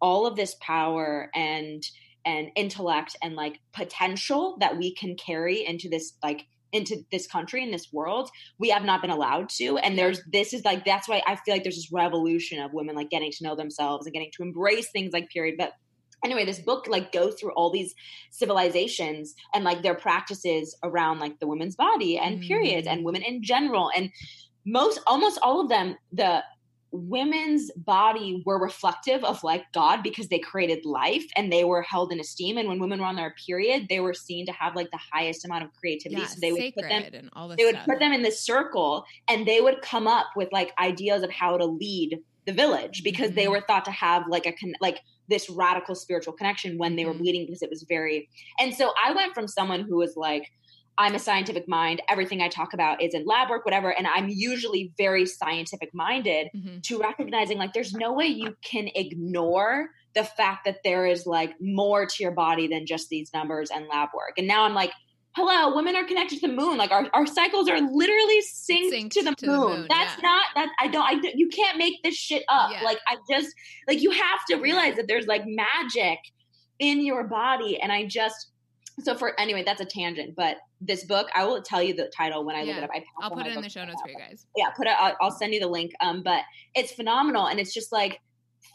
all of this power and and intellect and like potential that we can carry into this like into this country in this world we have not been allowed to. And there's this is like that's why i feel like there's this revolution of women like getting to know themselves and getting to embrace things like period. But anyway this book like goes through all these civilizations and like their practices around like the women's body and mm. periods and women in general. And most almost all of them the women's body were reflective of like god because they created life and they were held in esteem and when women were on their period they were seen to have like the highest amount of creativity Yeah, so they would put them and all this they would stuff. put them in this circle and they would come up with like ideas of how to lead the village because they Mhm. were thought to have like a con- like this radical spiritual connection when they were Mhm. bleeding because it was very and so i went from someone who was like i'm a scientific mind everything i talk about is in lab work whatever and i'm usually very scientific minded Mhm. to recognizing like there's no way you can ignore the fact that there is like more to your body than just these numbers and lab work. And now I'm like, hello, women are connected to the moon. Like our, our cycles are literally synced, Synced to the to the moon. moon, That's yeah. not that I don't I you can't make this shit up. Yeah. Like I just like you have to realize that there's like magic in your body and I just so for anyway, that's a tangent, but this book, I will tell you the title when I look it up. I I'll put it in the show notes for you guys. yeah put it I'll, I'll send you the link um but it's phenomenal and it's just like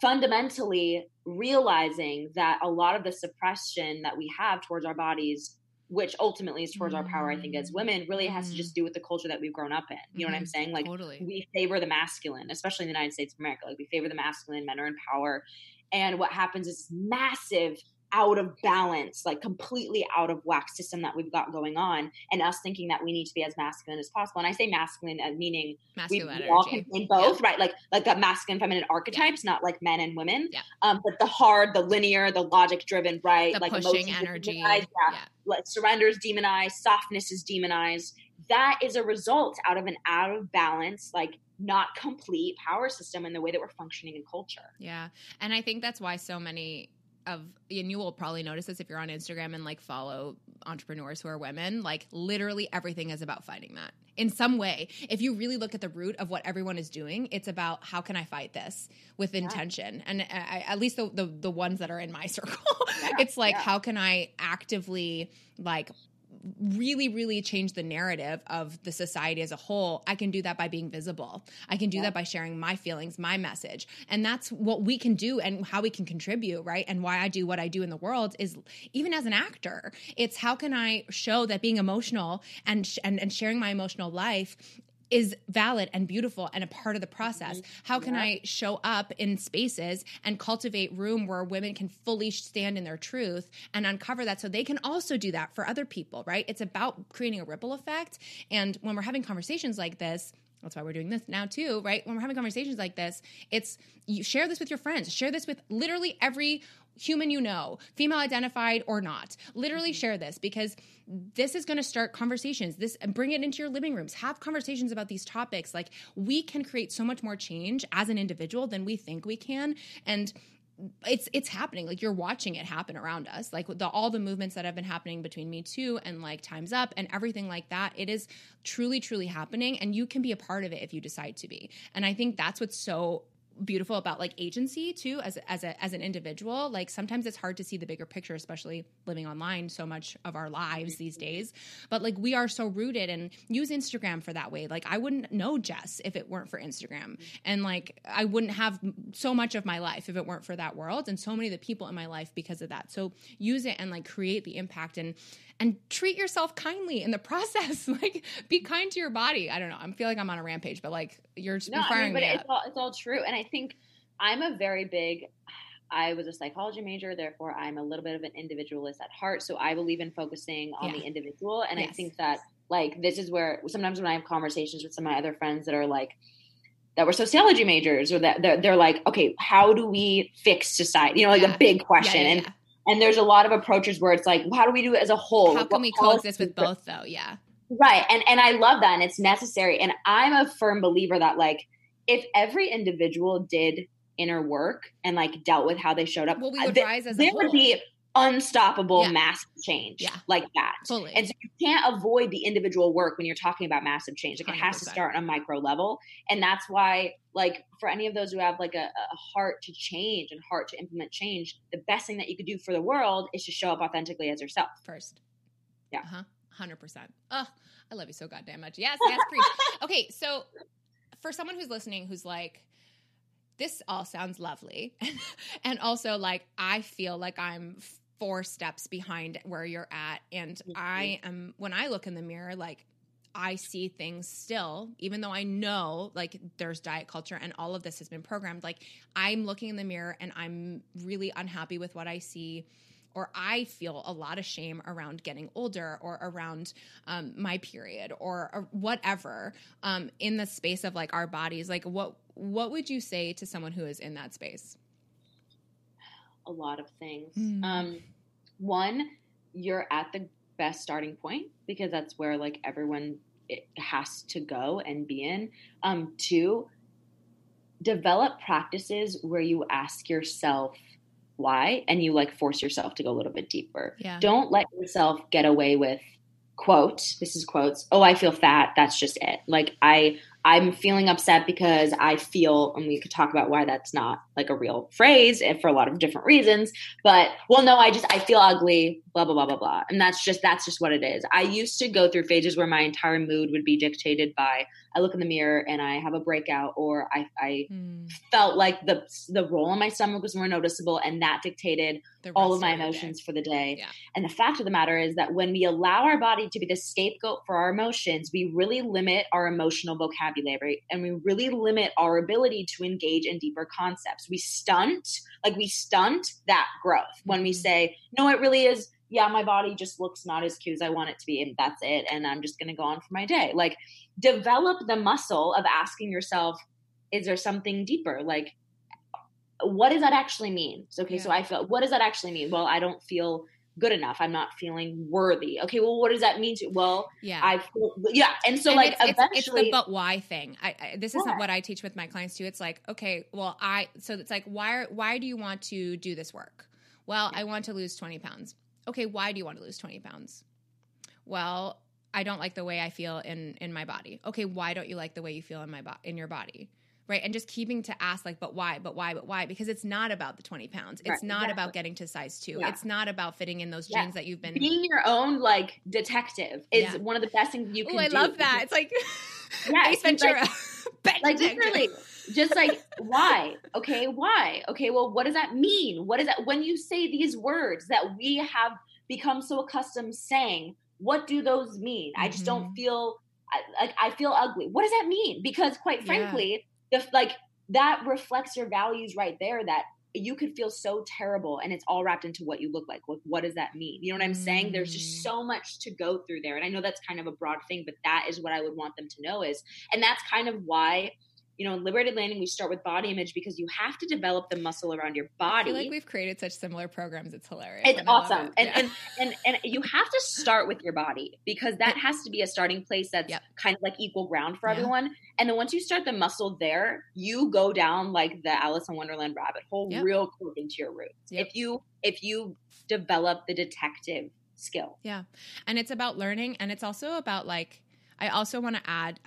fundamentally realizing that a lot of the suppression that we have towards our bodies which ultimately is towards our power i think as women really has to Mm. just do with the culture that we've grown up in you know what i'm Mhm. saying like totally. we favor the masculine especially in the united states of america like we favor the masculine men are in power and what happens is massive out of balance like completely out of whack system that we've got going on and us thinking that we need to be as masculine as possible and i say masculine as meaning we, Masculine we all energy. contain both right like like the masculine feminine archetypes not like men and women Yeah. um but the hard the linear the logic driven right The like pushing energy. demonized, yeah Yeah. like surrender is demonized, softness is demonized. That is a result out of an out of balance, like not complete power system in the way that we're functioning in culture. Yeah. And I think that's why so many of and you will probably notice this if you're on Instagram and like follow entrepreneurs who are women, like literally everything is about fighting that. In some way, if you really look at the root of what everyone is doing, it's about how can I fight this with intention. And uh, I, at least the, the the ones that are in my circle, Yeah, it's like yeah. how can I actively like really really change the narrative of the society as a whole i can do that by being visible. I can do Yeah. that by sharing my feelings my message. And that's what we can do and how we can contribute right? And why i do what i do in the world is even as an actor it's how can i show that being emotional and sh- and, and sharing my emotional life is valid and beautiful and a part of the mm-hmm. process. How can Yeah. I show up in spaces and cultivate room where women can fully stand in their truth and uncover that so they can also do that for other people, right? It's about creating a ripple effect. And when we're having conversations like this, that's why we're doing this now too, right? When we're having conversations like this, it's you share this with your friends, share this with literally every human you know, female identified or not. Literally mm-hmm. share this because this is going to start conversations. This bring it into your living rooms. Have conversations about these topics. Like we can create so much more change as an individual than we think we can and it's it's happening. Like you're watching it happen around us. Like the all the movements that have been happening between me too and like times up and everything like that it is truly truly happening and you can be a part of it if you decide to be. And i think that's what's so beautiful about like agency too as as a as an individual. Like sometimes it's hard to see the bigger picture especially living online so much of our lives these days. But like we are so rooted and use Instagram for that way. Like I wouldn't know Jess if it weren't for Instagram. Mm-hmm. And like I wouldn't have so much of my life if it weren't for that world and so many of the people in my life because of that. So use it and like create the impact. And and treat yourself kindly in the process like be kind to your body I don't know I feel like I'm on a rampage but like you're No, you're I mean, but it's up all it's all true, and I think I'm a very big. I was a psychology major, therefore I'm a little bit of an individualist at heart. So I believe in focusing on Yeah. the individual, and I think that like this is where sometimes when I have conversations with some of my other friends that are like that were sociology majors or that they're, they're like okay how do we fix society you know like Yeah. a big question yeah, and. And there's a lot of approaches where it's like how do we do it as a whole? How Like, can we coexist with both though? Yeah. right. And and i love that and it's necessary. And i'm a firm believer that like if every individual did inner work and like dealt with how they showed up well we uh, would th- rise as a there would be unstoppable Yeah. massive change Yeah. like that totally and so you can't avoid the individual work when you're talking about massive change. Like it has to start on a micro level. And that's why, like, for any of those who have like a, a heart to change and heart to implement change, the best thing that you could do for the world is to show up authentically as yourself. first. Yeah. Uh huh. Hundred percent. Oh, I love you so goddamn much. Yes, yes, preach. Okay, so for someone who's listening, who's like, this all sounds lovely. and also, like, I feel like I'm four steps behind where you're at. And mm-hmm. I am, when I look in the mirror, like, I see things still, even though I know like there's diet culture and all of this has been programmed. Like, I'm looking in the mirror and I'm really unhappy with what I see or I feel a lot of shame around getting older or around um, my period or, or whatever um, in the space of like our bodies. Like, what what would you say to someone who is in that space? A lot of things. Mm. Um, one, you're at the best starting point because that's where like everyone has to go and be in. Um, two, develop practices where you ask yourself why and you like force yourself to go a little bit deeper. Yeah. Don't let yourself get away with quote, this is quotes, oh, I feel fat, that's just it. Like I I'm feeling upset because I feel, and we could talk about why that's not like a real phrase and for a lot of different reasons. But well, no, I just I feel ugly, blah blah blah blah blah, and that's just that's just what it is. I used to go through phases where my entire mood would be dictated by I look in the mirror and I have a breakout, or I I mm. felt like the the roll on my stomach was more noticeable, and that dictated all of my emotions for the day. Yeah. And the fact of the matter is that when we allow our body to be the scapegoat for our emotions, we really limit our emotional vocabulary and we really limit our ability to engage in deeper concepts. We stunt, like we stunt that growth when we mm-hmm. say, no, it really is. Yeah, my body just looks not as cute as I want it to be, and that's it. And I'm just going to go on for my day. Like, develop the muscle of asking yourself, is there something deeper? Like, what does that actually mean? So, okay, yeah. so I feel, what does that actually mean? Well, I don't feel good enough. I'm not feeling worthy. Okay, well, what does that mean to? Well, yeah, I feel, yeah, and so and like it's, eventually, it's, the but why thing. I, I this isn't what I teach with my clients too. It's like, okay, well, I so it's like, why why do you want to do this work? Well, I want to lose 20 pounds. Okay, why do you want to lose 20 pounds? Well, I don't like the way I feel in in my body. Okay, why don't you like the way you feel in my bo- in your body? right and just keeping to ask like but why but why but why because it's not about the 20 pounds it's right, not exactly. about getting to size two yeah. it's not about fitting in those jeans that you've been being your own like detective is yeah. one of the best things you can Ooh, i do love that it's like yeah Ace Ventura like, like literally just like why okay why okay well what does that mean what is that when you say these words that we have become so accustomed saying what do those mean mm-hmm. i just don't mm-hmm. feel like I feel ugly. What does that mean? Because quite frankly, the like that reflects your values right there that you could feel so terrible and it's all wrapped into what you look like. Like, what does that mean? You know what I'm saying? There's just mm. so much to go through there. And I know that's kind of a broad thing, but that is what I would want them to know is, and that's kind of why you know, in liberated landing, we start with body image because you have to develop the muscle around your body. I feel like we've created such similar programs. It's hilarious. It's awesome. It. And, yeah. and, and, and you have to start with your body because that has to be a starting place that's yep. kind of like equal ground for yeah. everyone. And then once you start the muscle there, you go down like the Alice in Wonderland rabbit hole yep. real quick into your roots. Yep. If you, if you develop the detective skill. Yeah. And it's about learning and it's also about like, I also want to add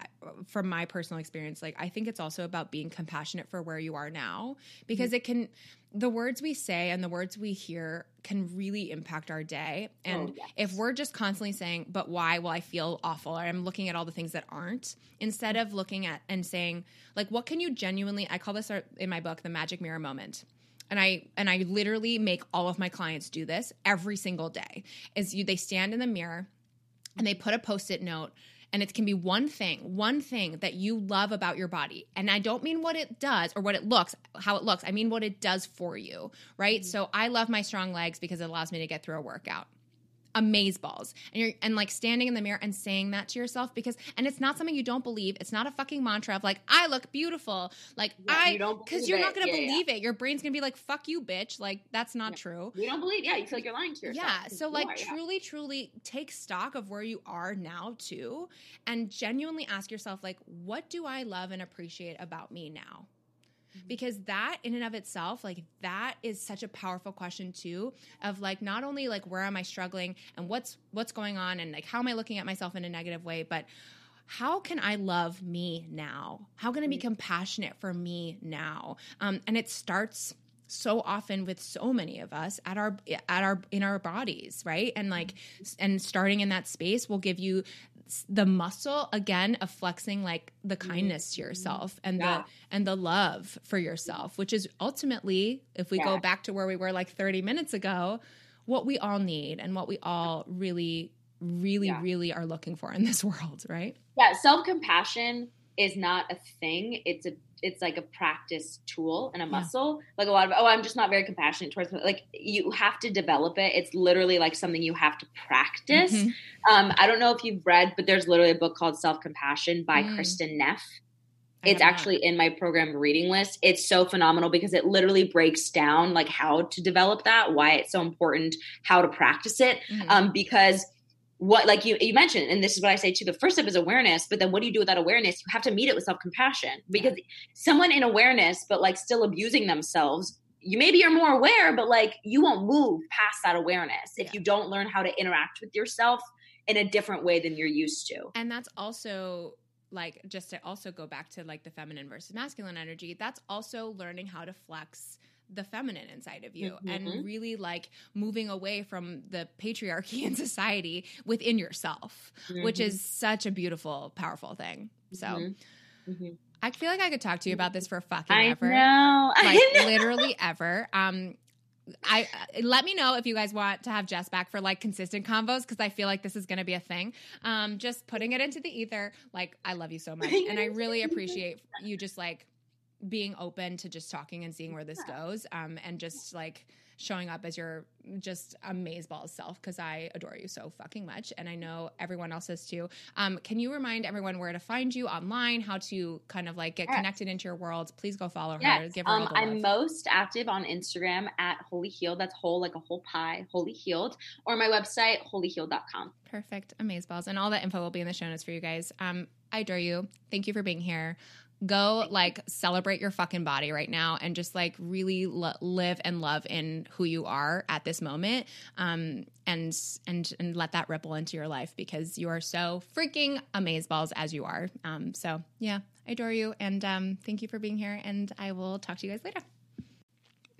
from my personal experience, like I think it's also about being compassionate for where you are now because mm-hmm. it can the words we say and the words we hear can really impact our day. And oh, yes. if we're just constantly saying, but why? Well, I feel awful, or I'm looking at all the things that aren't, instead of looking at and saying, like, what can you genuinely, I call this in my book, the magic mirror moment and I and I literally make all of my clients do this every single day. Is you they stand in the mirror and they put a post-it note and it can be one thing, one thing that you love about your body. And I don't mean what it does or what it looks, how it looks. I mean what it does for you, right? Mm-hmm. So I love my strong legs because it allows me to get through a workout amaze balls. And you're and like standing in the mirror and saying that to yourself because and it's not something you don't believe. It's not a fucking mantra of like i look beautiful. Like yeah, i because you are not gonna yeah, believe yeah. it. Your brain's gonna be like fuck you bitch. Like that's not true. You don't believe yeah you feel like you're lying to yourself yeah so like are, truly truly take stock of where you are now too and genuinely ask yourself like what do i love and appreciate about me now Mm-hmm. because that in and of itself like that is such a powerful question too of like not only like where am i struggling and what's what's going on and like how am i looking at myself in a negative way but how can I love me now? How can I be mm-hmm. compassionate for me now? Um, and it starts so often with so many of us at our at our in our bodies right and like and starting in that space will give you the muscle again of flexing like the mm-hmm. kindness to yourself and yeah. the and the love for yourself which is ultimately if we yeah. go back to where we were like 30 minutes ago what we all need and what we all really really yeah. really are looking for in this world right yeah self-compassion is not a thing it's a it's like a practice tool and a muscle. Yeah. Like a lot of oh, I'm just not very compassionate towards like you have to develop it. It's literally like something you have to practice. Mm-hmm. Um, I don't know if you've read, but there's literally a book called Self Compassion by mm. Kristin Neff. It's actually in my program reading list. It's so phenomenal because it literally breaks down like how to develop that, why it's so important, how to practice it. Mm-hmm. Um, because what like you you mentioned and this is what i say too the first step is awareness but then what do you do with that awareness? You have to meet it with self-compassion because someone in awareness but like still abusing themselves you maybe you're more aware but like you won't move past that awareness if yeah. you don't learn how to interact with yourself in a different way than you're used to. And that's also like just to also go back to like the feminine versus masculine energy that's also learning how to flex the feminine inside of you mm-hmm. and really like moving away from the patriarchy in society within yourself, mm-hmm. which is such a beautiful, powerful thing. So mm-hmm. mm-hmm. I feel like I could talk to you about this for fucking I ever. Know. Like I know. literally ever. Um I uh, let me know if you guys want to have Jess back for like consistent convos because I feel like this is going to be a thing. Um, just putting it into the ether. Like I love you so much, and I really appreciate you just like being open to just talking and seeing where this yeah. goes um, and just like showing up as your just amazeballs self because I adore you so fucking much and I know everyone else does too. Um, can you remind everyone where to find you online, how to kind of like get connected into your world? Please go follow yes. her. Give her um, I'm most active on Instagram at Wholly Healed. That's whole like a whole pie, Wholly Healed, or my website whollyhealed.com. Perfect, amazeballs, and all that info will be in the show notes for you guys. Um, I adore you. Thank you for being here go like celebrate your fucking body right now and just like really live and love in who you are at this moment um and and and let that ripple into your life because you are so freaking amazeballs as you are. Um so yeah i adore you and um thank you for being here and i will talk to you guys later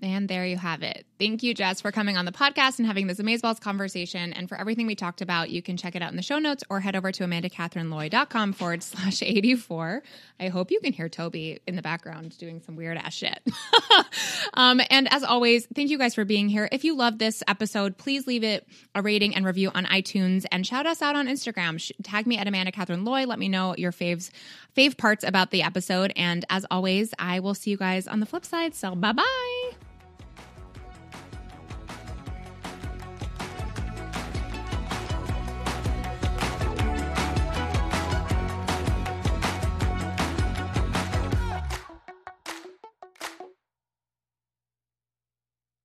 and there you have it. Thank you, Jess, for coming on the podcast and having this Amazeballs conversation. And for everything we talked about, you can check it out in the show notes or head over to amandacatherineloy.com forward slash 84. I hope you can hear Toby in the background doing some weird ass shit. um, and as always, thank you guys for being here. If you love this episode, please leave it a rating and review on iTunes and shout us out on Instagram. Tag me at Amanda Catherine Loy. Let me know your faves, fave parts about the episode. And as always, I will see you guys on the flip side. So bye bye.